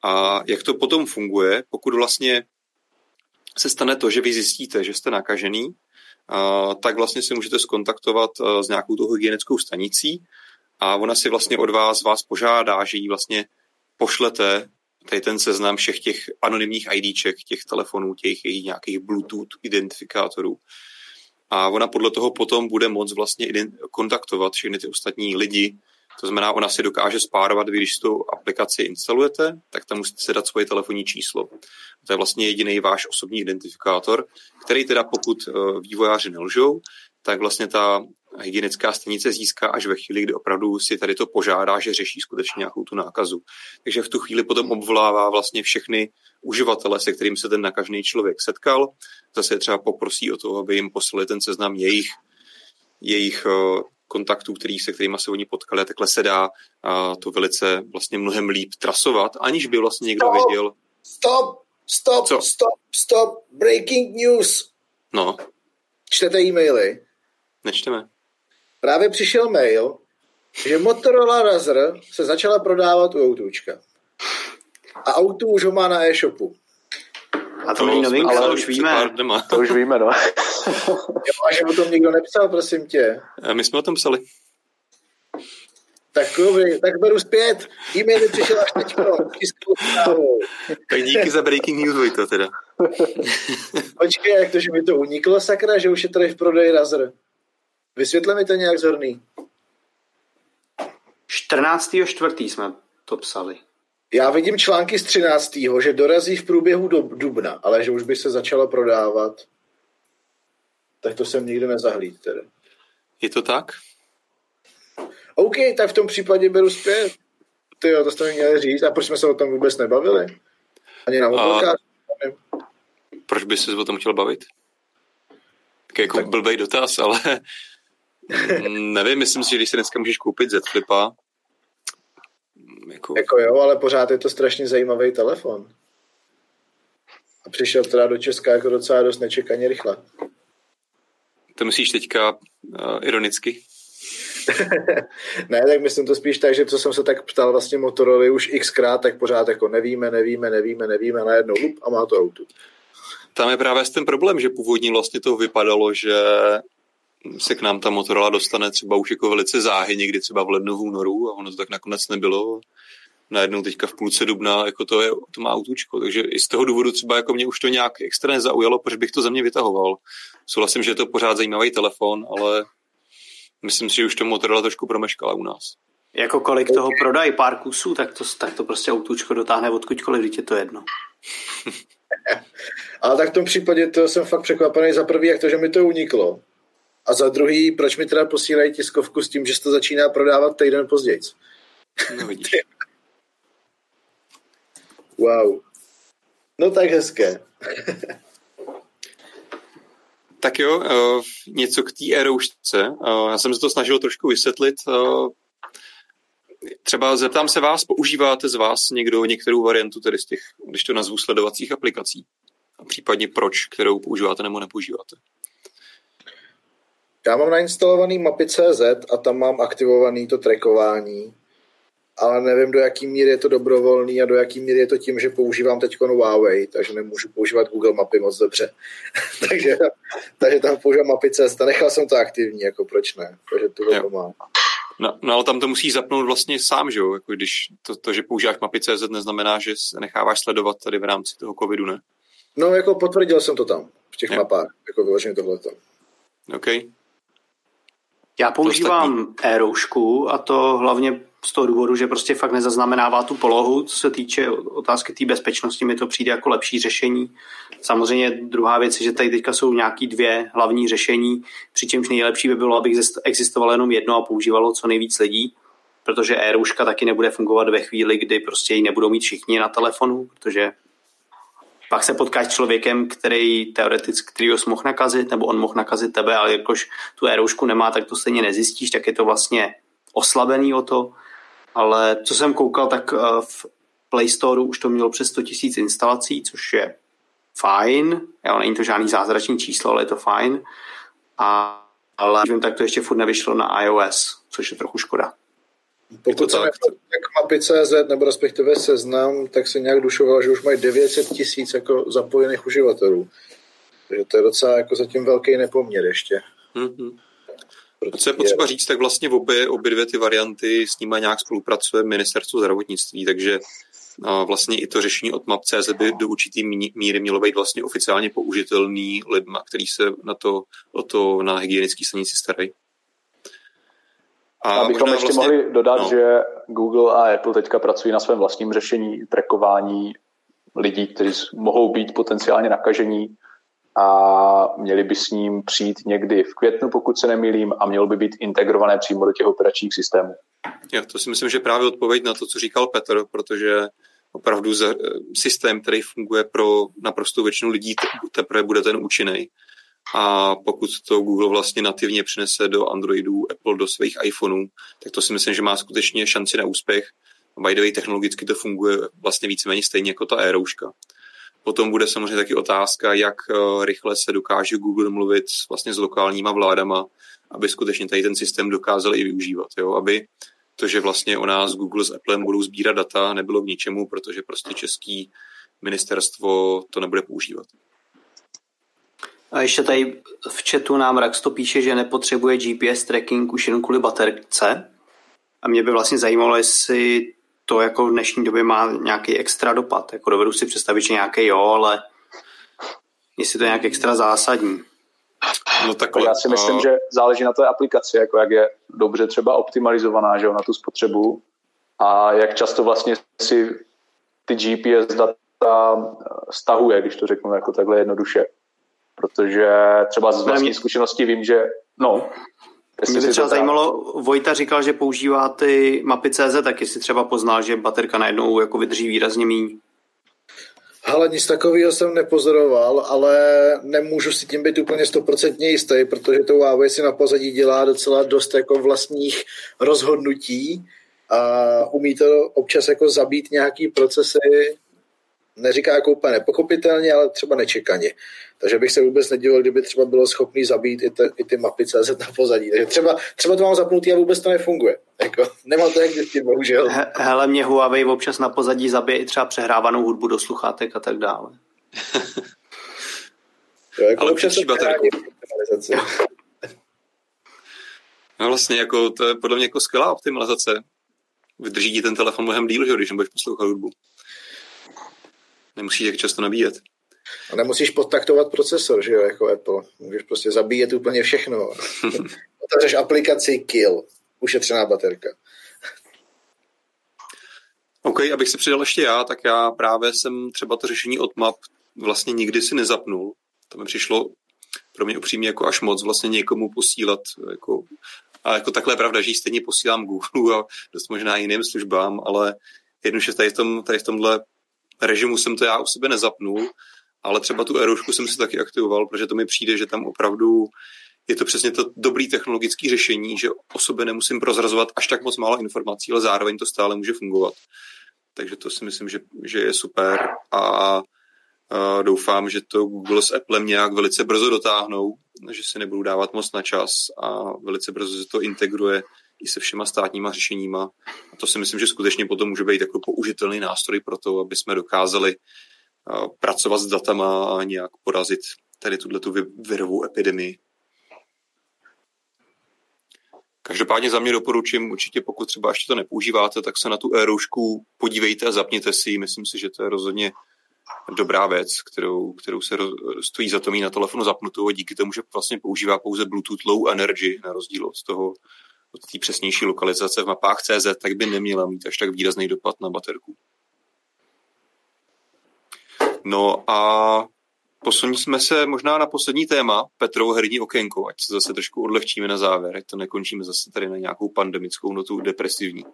A jak to potom funguje, pokud vlastně se stane to, že vy zjistíte, že jste nakažený, tak vlastně si můžete skontaktovat s nějakou tou hygienickou stanicí a ona si vlastně od vás vás požádá, že jí vlastně pošlete tady ten seznam všech těch anonymních IDček, těch telefonů, těch jejich nějakých Bluetooth identifikátorů. A ona podle toho potom bude moct vlastně kontaktovat všechny ty ostatní lidi, to znamená, ona si dokáže spárovat, vy když tu aplikaci instalujete, tak tam musíte dát svoje telefonní číslo. To je vlastně jediný váš osobní identifikátor, který teda pokud eh, vývojáři nelžou, tak vlastně ta hygienická stanice získá až ve chvíli, kdy opravdu si tady to požádá, že řeší skutečně nějakou tu nákazu. Takže v tu chvíli potom obvolává vlastně všechny uživatele, se kterým se ten nakažený člověk setkal. Zase třeba poprosí o to, aby jim poslali ten seznam jejich, jejich eh, kontaktů, který, se kterými se oni potkali a takhle se dá a to velice vlastně mnohem líp trasovat, aniž by vlastně někdo stop, věděl. Stop, stop, Co? stop, stop, breaking news. No. Čtete e-maily? Nečteme. Právě přišel mail, že Motorola Razr se začala prodávat u Autůčka. A Auto už ho má na e-shopu. A to není novinka, ale už víme. To už víme, no. jo, a že o tom nikdo nepsal, prosím tě. My jsme o tom psali. Tak, tak beru zpět. E-mail přišel až teď. Tak díky za breaking news, Vojto, teda. Počkej, jak to, že mi to uniklo, sakra, že už je tady v prodeji Razer. Vysvětle mi to nějak zorný. 14.4. jsme to psali. Já vidím články z 13. že dorazí v průběhu do dubna, ale že už by se začalo prodávat. Tak to jsem nikdo nezahlíd teda. Je to tak? OK, tak v tom případě beru zpět. Ty jo, to jste mi měli říct. A proč jsme se o tom vůbec nebavili? Ani na mobilkách? Proč by se o tom chtěl bavit? Tak jako tak... blbej dotaz, ale nevím, myslím si, že když se dneska můžeš koupit Z Flipa, jako... jako jo, ale pořád je to strašně zajímavý telefon. A přišel teda do Česka jako docela dost nečekaně rychle. To myslíš teďka uh, ironicky? ne, tak myslím to spíš tak, že co jsem se tak ptal vlastně Motorola už xkrát, tak pořád jako nevíme, nevíme, nevíme, nevíme, najednou lup a má to auto. Tam je právě ten problém, že původně vlastně to vypadalo, že se k nám ta Motorola dostane třeba už jako velice záhy, někdy třeba v lednu, v únoru a ono to tak nakonec nebylo. Najednou teďka v půlce dubna jako to, je, to má autůčko, takže i z toho důvodu třeba jako mě už to nějak extra nezaujalo, proč bych to za mě vytahoval. Souhlasím, že je to pořád zajímavý telefon, ale myslím si, že už to Motorola trošku promeškala u nás. Jako kolik toho prodají pár kusů, tak to, tak to prostě autůčko dotáhne odkudkoliv, když je to jedno. Ale tak v tom případě to jsem fakt překvapený za prvý, jak to, že mi to uniklo. A za druhý, proč mi teda posílají tiskovku s tím, že se to začíná prodávat týden později. Wow. No tak hezké. tak jo, uh, něco k té eroušce. Uh, já jsem se to snažil trošku vysvětlit. Uh, třeba zeptám se vás, používáte z vás někdo některou variantu tedy z těch, když to nazvu sledovacích aplikací? A případně proč, kterou používáte nebo nepoužíváte? Já mám nainstalovaný mapy.cz a tam mám aktivovaný to trackování, ale nevím, do jaký míry je to dobrovolný a do jaký míry je to tím, že používám teď Huawei, takže nemůžu používat Google mapy moc dobře. takže, takže tam používám mapy.cz a nechal jsem to aktivní, jako proč ne, takže to mám. No, no ale tam to musíš zapnout vlastně sám, že jo? Jako když to, to, že používáš mapy.cz neznamená, že se necháváš sledovat tady v rámci toho covidu, ne? No, jako potvrdil jsem to tam, v těch jo. mapách, jako vyloženě tohleto. OK. Já používám e-roušku a to hlavně z toho důvodu, že prostě fakt nezaznamenává tu polohu, co se týče otázky té bezpečnosti, mi to přijde jako lepší řešení. Samozřejmě druhá věc je, že tady teďka jsou nějaký dvě hlavní řešení, přičemž nejlepší by bylo, aby existovalo jenom jedno a používalo co nejvíc lidí, protože e-rouška taky nebude fungovat ve chvíli, kdy prostě ji nebudou mít všichni na telefonu, protože pak se potkáš s člověkem, který teoreticky, který ho mohl nakazit, nebo on mohl nakazit tebe, ale jakož tu e nemá, tak to stejně nezjistíš, tak je to vlastně oslabený o to. Ale co jsem koukal, tak eh, v Play Store už to mělo přes 100 000 instalací, což je fajn. Jo, není to žádný zázračný číslo, ale je to fajn. A, ale vím, tak to ještě furt nevyšlo na iOS, což je trochu škoda. Pokud se nechce tak mapy.cz nebo respektive seznam, tak se nějak dušoval, že už mají 900 tisíc jako zapojených uživatelů. Takže to je docela jako zatím velký nepoměr ještě. Mm-hmm. Co je potřeba říct, tak vlastně obě, obě dvě ty varianty s nimi nějak spolupracuje ministerstvo zdravotnictví, takže vlastně i to řešení od map.cz by do určitý míry mělo být vlastně oficiálně použitelný lidma, který se na to, o to na hygienické stanici starají. A Abychom ještě vlastně, mohli dodat, no. že Google a Apple teďka pracují na svém vlastním řešení trackování lidí, kteří mohou být potenciálně nakažení a měli by s ním přijít někdy v květnu, pokud se nemýlím, a mělo by být integrované přímo do těch operačních systémů. Jo, to si myslím, že právě odpověď na to, co říkal Petr, protože opravdu systém, který funguje pro naprosto většinu lidí, teprve bude ten účinný a pokud to Google vlastně nativně přinese do Androidů, Apple do svých iPhoneů, tak to si myslím, že má skutečně šanci na úspěch. By the way, technologicky to funguje vlastně víceméně stejně jako ta e-rouška. Potom bude samozřejmě taky otázka, jak eh, rychle se dokáže Google mluvit vlastně s lokálníma vládama, aby skutečně tady ten systém dokázal i využívat. Jo? Aby to, že vlastně o nás Google s Applem budou sbírat data, nebylo k ničemu, protože prostě český ministerstvo to nebude používat. A ještě tady v chatu nám Rax to píše, že nepotřebuje GPS tracking už jen kvůli baterce. A mě by vlastně zajímalo, jestli to jako v dnešní době má nějaký extra dopad. Jako dovedu si představit, že nějaký jo, ale jestli to je nějak extra zásadní. No takhle, Já si myslím, uh... že záleží na té aplikaci, jako jak je dobře třeba optimalizovaná že jo, na tu spotřebu a jak často vlastně si ty GPS data stahuje, když to řeknu jako takhle jednoduše protože třeba z vlastní zkušenosti vím, že no, mě by třeba zajímalo, Vojta říkal, že používá ty mapy CZ, tak jestli třeba poznal, že baterka najednou jako vydrží výrazně méně. Ale nic takového jsem nepozoroval, ale nemůžu si tím být úplně stoprocentně jistý, protože to Huawei si na pozadí dělá docela dost jako vlastních rozhodnutí a umí to občas jako zabít nějaký procesy neříká jako úplně nepochopitelně, ale třeba nečekaně. Takže bych se vůbec nedivil, kdyby třeba bylo schopný zabít i, te, i ty mapy CZ na pozadí. Takže třeba, třeba to mám zapnutý a vůbec to nefunguje. Jako, nemám to jak zjistit, bohužel. He, hele, mě Huawei občas na pozadí zabije i třeba přehrávanou hudbu do sluchátek a tak dále. jo, jako Ale občas baterku. No vlastně, jako, to je podle mě jako skvělá optimalizace. Vydrží ti ten telefon mnohem díl, že, když nebudeš poslouchat hudbu. Nemusíš jak často nabíjet. A nemusíš podtaktovat procesor, že jo, jako Apple. Můžeš prostě zabíjet úplně všechno. Otevřeš aplikaci Kill. Ušetřená baterka. OK, abych si přidal ještě já, tak já právě jsem třeba to řešení od map vlastně nikdy si nezapnul. To mi přišlo pro mě upřímně jako až moc vlastně někomu posílat jako a jako takhle je pravda, že ji stejně posílám Google a dost možná jiným službám, ale jednoduše tady v, tom, tady v tomhle režimu jsem to já u sebe nezapnul, ale třeba tu erušku jsem si taky aktivoval, protože to mi přijde, že tam opravdu je to přesně to dobrý technologický řešení, že o sobě nemusím prozrazovat až tak moc málo informací, ale zároveň to stále může fungovat. Takže to si myslím, že, že je super a Uh, doufám, že to Google s Applem nějak velice brzo dotáhnou, že si nebudou dávat moc na čas a velice brzo se to integruje i se všema státníma řešeníma. A to si myslím, že skutečně potom může být jako použitelný nástroj pro to, aby jsme dokázali pracovat s datama a nějak porazit tady tuhle tu virovou epidemii. Každopádně za mě doporučím, určitě pokud třeba ještě to nepoužíváte, tak se na tu e podívejte a zapněte si Myslím si, že to je rozhodně dobrá věc, kterou, kterou se roz, stojí za to mít na telefonu zapnutou a díky tomu, že vlastně používá pouze Bluetooth Low Energy, na rozdíl od toho, od té přesnější lokalizace v mapách CZ, tak by neměla mít až tak výrazný dopad na baterku. No a posuníme se možná na poslední téma, Petrovo herní okénko, ať se zase trošku odlehčíme na závěr, ať to nekončíme zase tady na nějakou pandemickou notu depresivní.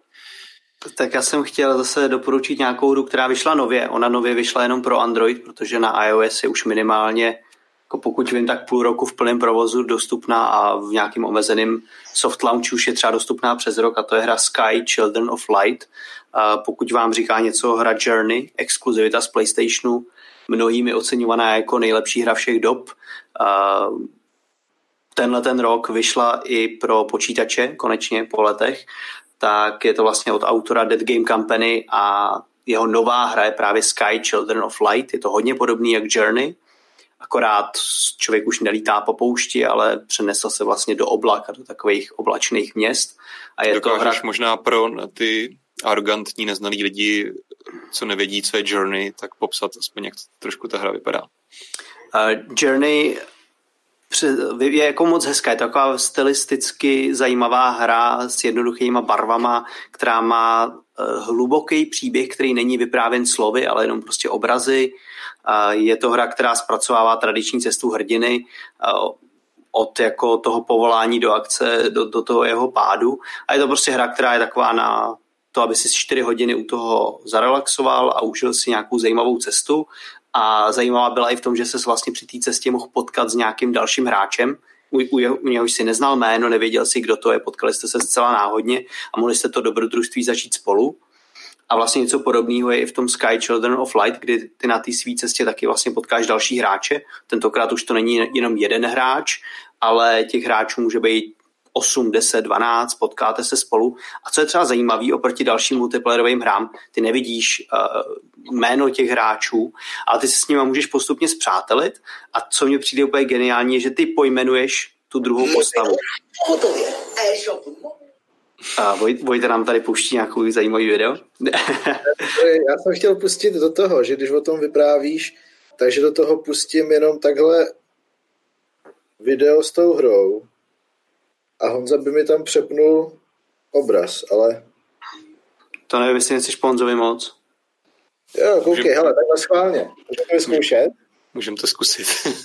Tak já jsem chtěl zase doporučit nějakou hru, která vyšla nově. Ona nově vyšla jenom pro Android, protože na iOS je už minimálně, jako pokud vím, tak půl roku v plném provozu dostupná a v nějakým omezeném soft launch už je třeba dostupná přes rok a to je hra Sky Children of Light. A pokud vám říká něco hra Journey, exkluzivita z PlayStationu, mnohými oceňovaná jako nejlepší hra všech dob. A tenhle ten rok vyšla i pro počítače, konečně po letech tak je to vlastně od autora Dead Game Company a jeho nová hra je právě Sky Children of Light. Je to hodně podobný jak Journey, akorát člověk už nelítá po poušti, ale přenesl se vlastně do oblaka, do takových oblačných měst. A je Dokážeš to hra... možná pro ty arrogantní, neznalí lidi, co nevědí, co je Journey, tak popsat aspoň, jak trošku ta hra vypadá. Uh, Journey je jako moc hezká, je to taková stylisticky zajímavá hra s jednoduchýma barvama, která má hluboký příběh, který není vyprávěn slovy, ale jenom prostě obrazy. Je to hra, která zpracovává tradiční cestu hrdiny eh, od jako toho povolání do akce, do, do toho jeho pádu. A je to prostě hra, která je taková na to, aby si 4 hodiny u toho zarelaxoval a užil si nějakou zajímavou cestu a zajímavá byla i v tom, že se vlastně při té cestě mohl potkat s nějakým dalším hráčem, u, u, jeho, u něhož si neznal jméno, nevěděl si, kdo to je, potkali jste se zcela náhodně a mohli jste to dobrodružství začít spolu. A vlastně něco podobného je i v tom Sky Children of Light, kdy ty na té své cestě taky vlastně potkáš další hráče. Tentokrát už to není jenom jeden hráč, ale těch hráčů může být 8, 10, 12, potkáte se spolu. A co je třeba zajímavé oproti dalším multiplayerovým hrám, ty nevidíš uh, jméno těch hráčů, ale ty se s nimi můžeš postupně zpřátelit. A co mně přijde úplně geniální, je, že ty pojmenuješ tu druhou postavu. A Vojt, Vojta nám tady pouští nějakou zajímavý video. Já jsem chtěl pustit do toho, že když o tom vyprávíš, takže do toho pustím jenom takhle video s tou hrou a Honza by mi tam přepnul obraz, ale... To nevím, jestli nechceš Ponzovi moc. Jo, koukej, Můžem... hele, takhle schválně. Můžeme vyzkoušet? Můžeme to zkusit.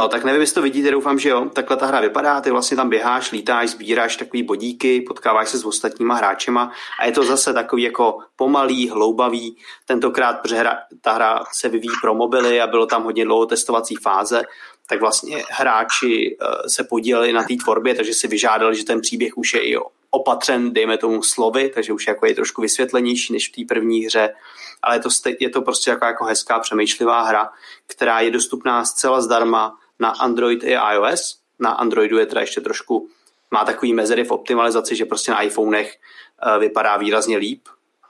No, tak nevím, jestli to vidíte, doufám, že jo. Takhle ta hra vypadá, ty vlastně tam běháš, lítáš, sbíráš takový bodíky, potkáváš se s ostatníma hráčema a je to zase takový jako pomalý, hloubavý. Tentokrát, protože hra, ta hra se vyvíjí pro mobily a bylo tam hodně dlouho testovací fáze, tak vlastně hráči uh, se podíleli na té tvorbě, takže si vyžádali, že ten příběh už je i opatřen, dejme tomu slovy, takže už jako je trošku vysvětlenější než v té první hře, ale je to, je to prostě jako, jako hezká přemýšlivá hra, která je dostupná zcela zdarma na Android i iOS. Na Androidu je teda ještě trošku, má takový mezery v optimalizaci, že prostě na iPhonech uh, vypadá výrazně líp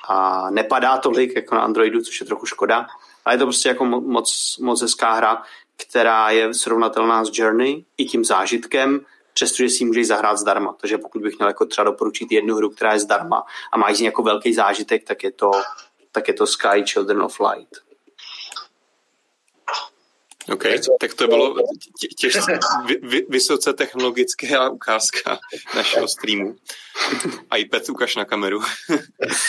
a nepadá tolik jako na Androidu, což je trochu škoda, ale je to prostě jako moc, moc hezká hra, která je srovnatelná s Journey i tím zážitkem, přestože si ji můžeš zahrát zdarma. Takže pokud bych měl jako třeba doporučit jednu hru, která je zdarma a má z ní jako velký zážitek, tak je to, tak je to Sky Children of Light. OK, tak to bylo tě, těž, vy, vysoce technologická ukázka našeho streamu. iPad ukaž na kameru.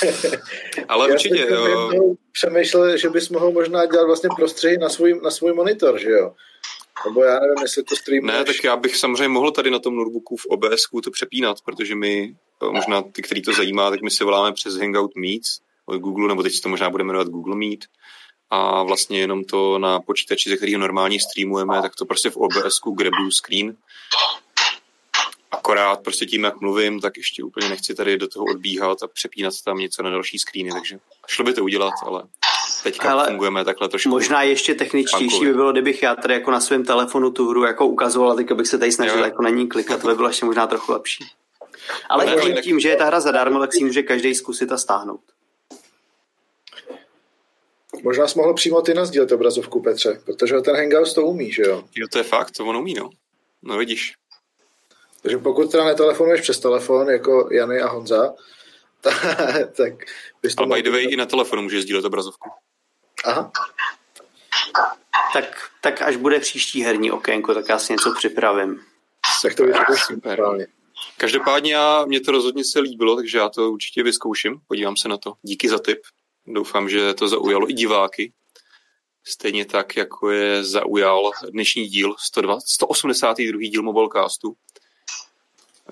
Ale Já určitě... Jo... Přemýšlel, že bys mohl možná dělat vlastně prostředí na svůj, na svůj monitor, že jo? Nebo já nevím, jestli to streamuješ. Ne, tak já bych samozřejmě mohl tady na tom notebooku v OBS to přepínat, protože my, možná ty, který to zajímá, tak my se voláme přes Hangout Meets od Google, nebo teď se to možná bude jmenovat Google Meet a vlastně jenom to na počítači, ze kterého normálně streamujeme, tak to prostě v OBS-ku grebu screen. Akorát prostě tím, jak mluvím, tak ještě úplně nechci tady do toho odbíhat a přepínat tam něco na další screeny, takže šlo by to udělat, ale teďka ale fungujeme takhle trošku. Možná ještě techničtější by bylo, kdybych já tady jako na svém telefonu tu hru jako ukazoval teď bych se tady snažil jo. jako na ní klikat, to by bylo ještě možná trochu lepší. Ale ne, tím, tím, že je ta hra zadarmo, tak si může každý zkusit a stáhnout. Možná jsi mohl přímo ty nazdílet obrazovku, Petře, protože ten Hangout to umí, že jo? Jo, to je fakt, to on umí, no. No vidíš. Takže pokud teda netelefonuješ přes telefon, jako Jany a Honza, tak, tak bys to Ale by the way, i na telefonu můžeš sdílet obrazovku. Aha. Tak, tak až bude příští herní okénko, tak já si něco připravím. Tak to vypadá super. Každopádně já, mě to rozhodně se líbilo, takže já to určitě vyzkouším, podívám se na to. Díky za tip. Doufám, že to zaujalo i diváky. Stejně tak, jako je zaujal dnešní díl 120, 182. díl Mobilecastu.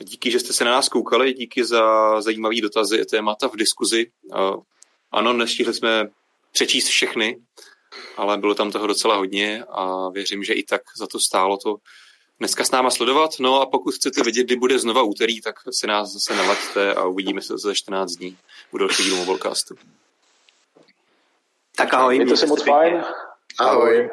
Díky, že jste se na nás koukali, díky za zajímavé dotazy a témata v diskuzi. Ano, nestihli jsme přečíst všechny, ale bylo tam toho docela hodně a věřím, že i tak za to stálo to dneska s náma sledovat. No a pokud chcete vidět, kdy bude znova úterý, tak se nás zase nalaďte a uvidíme se za 14 dní u dalšího dílu Mobilecastu. Tak ahoj. Mějte se moc fajn. Ahoj.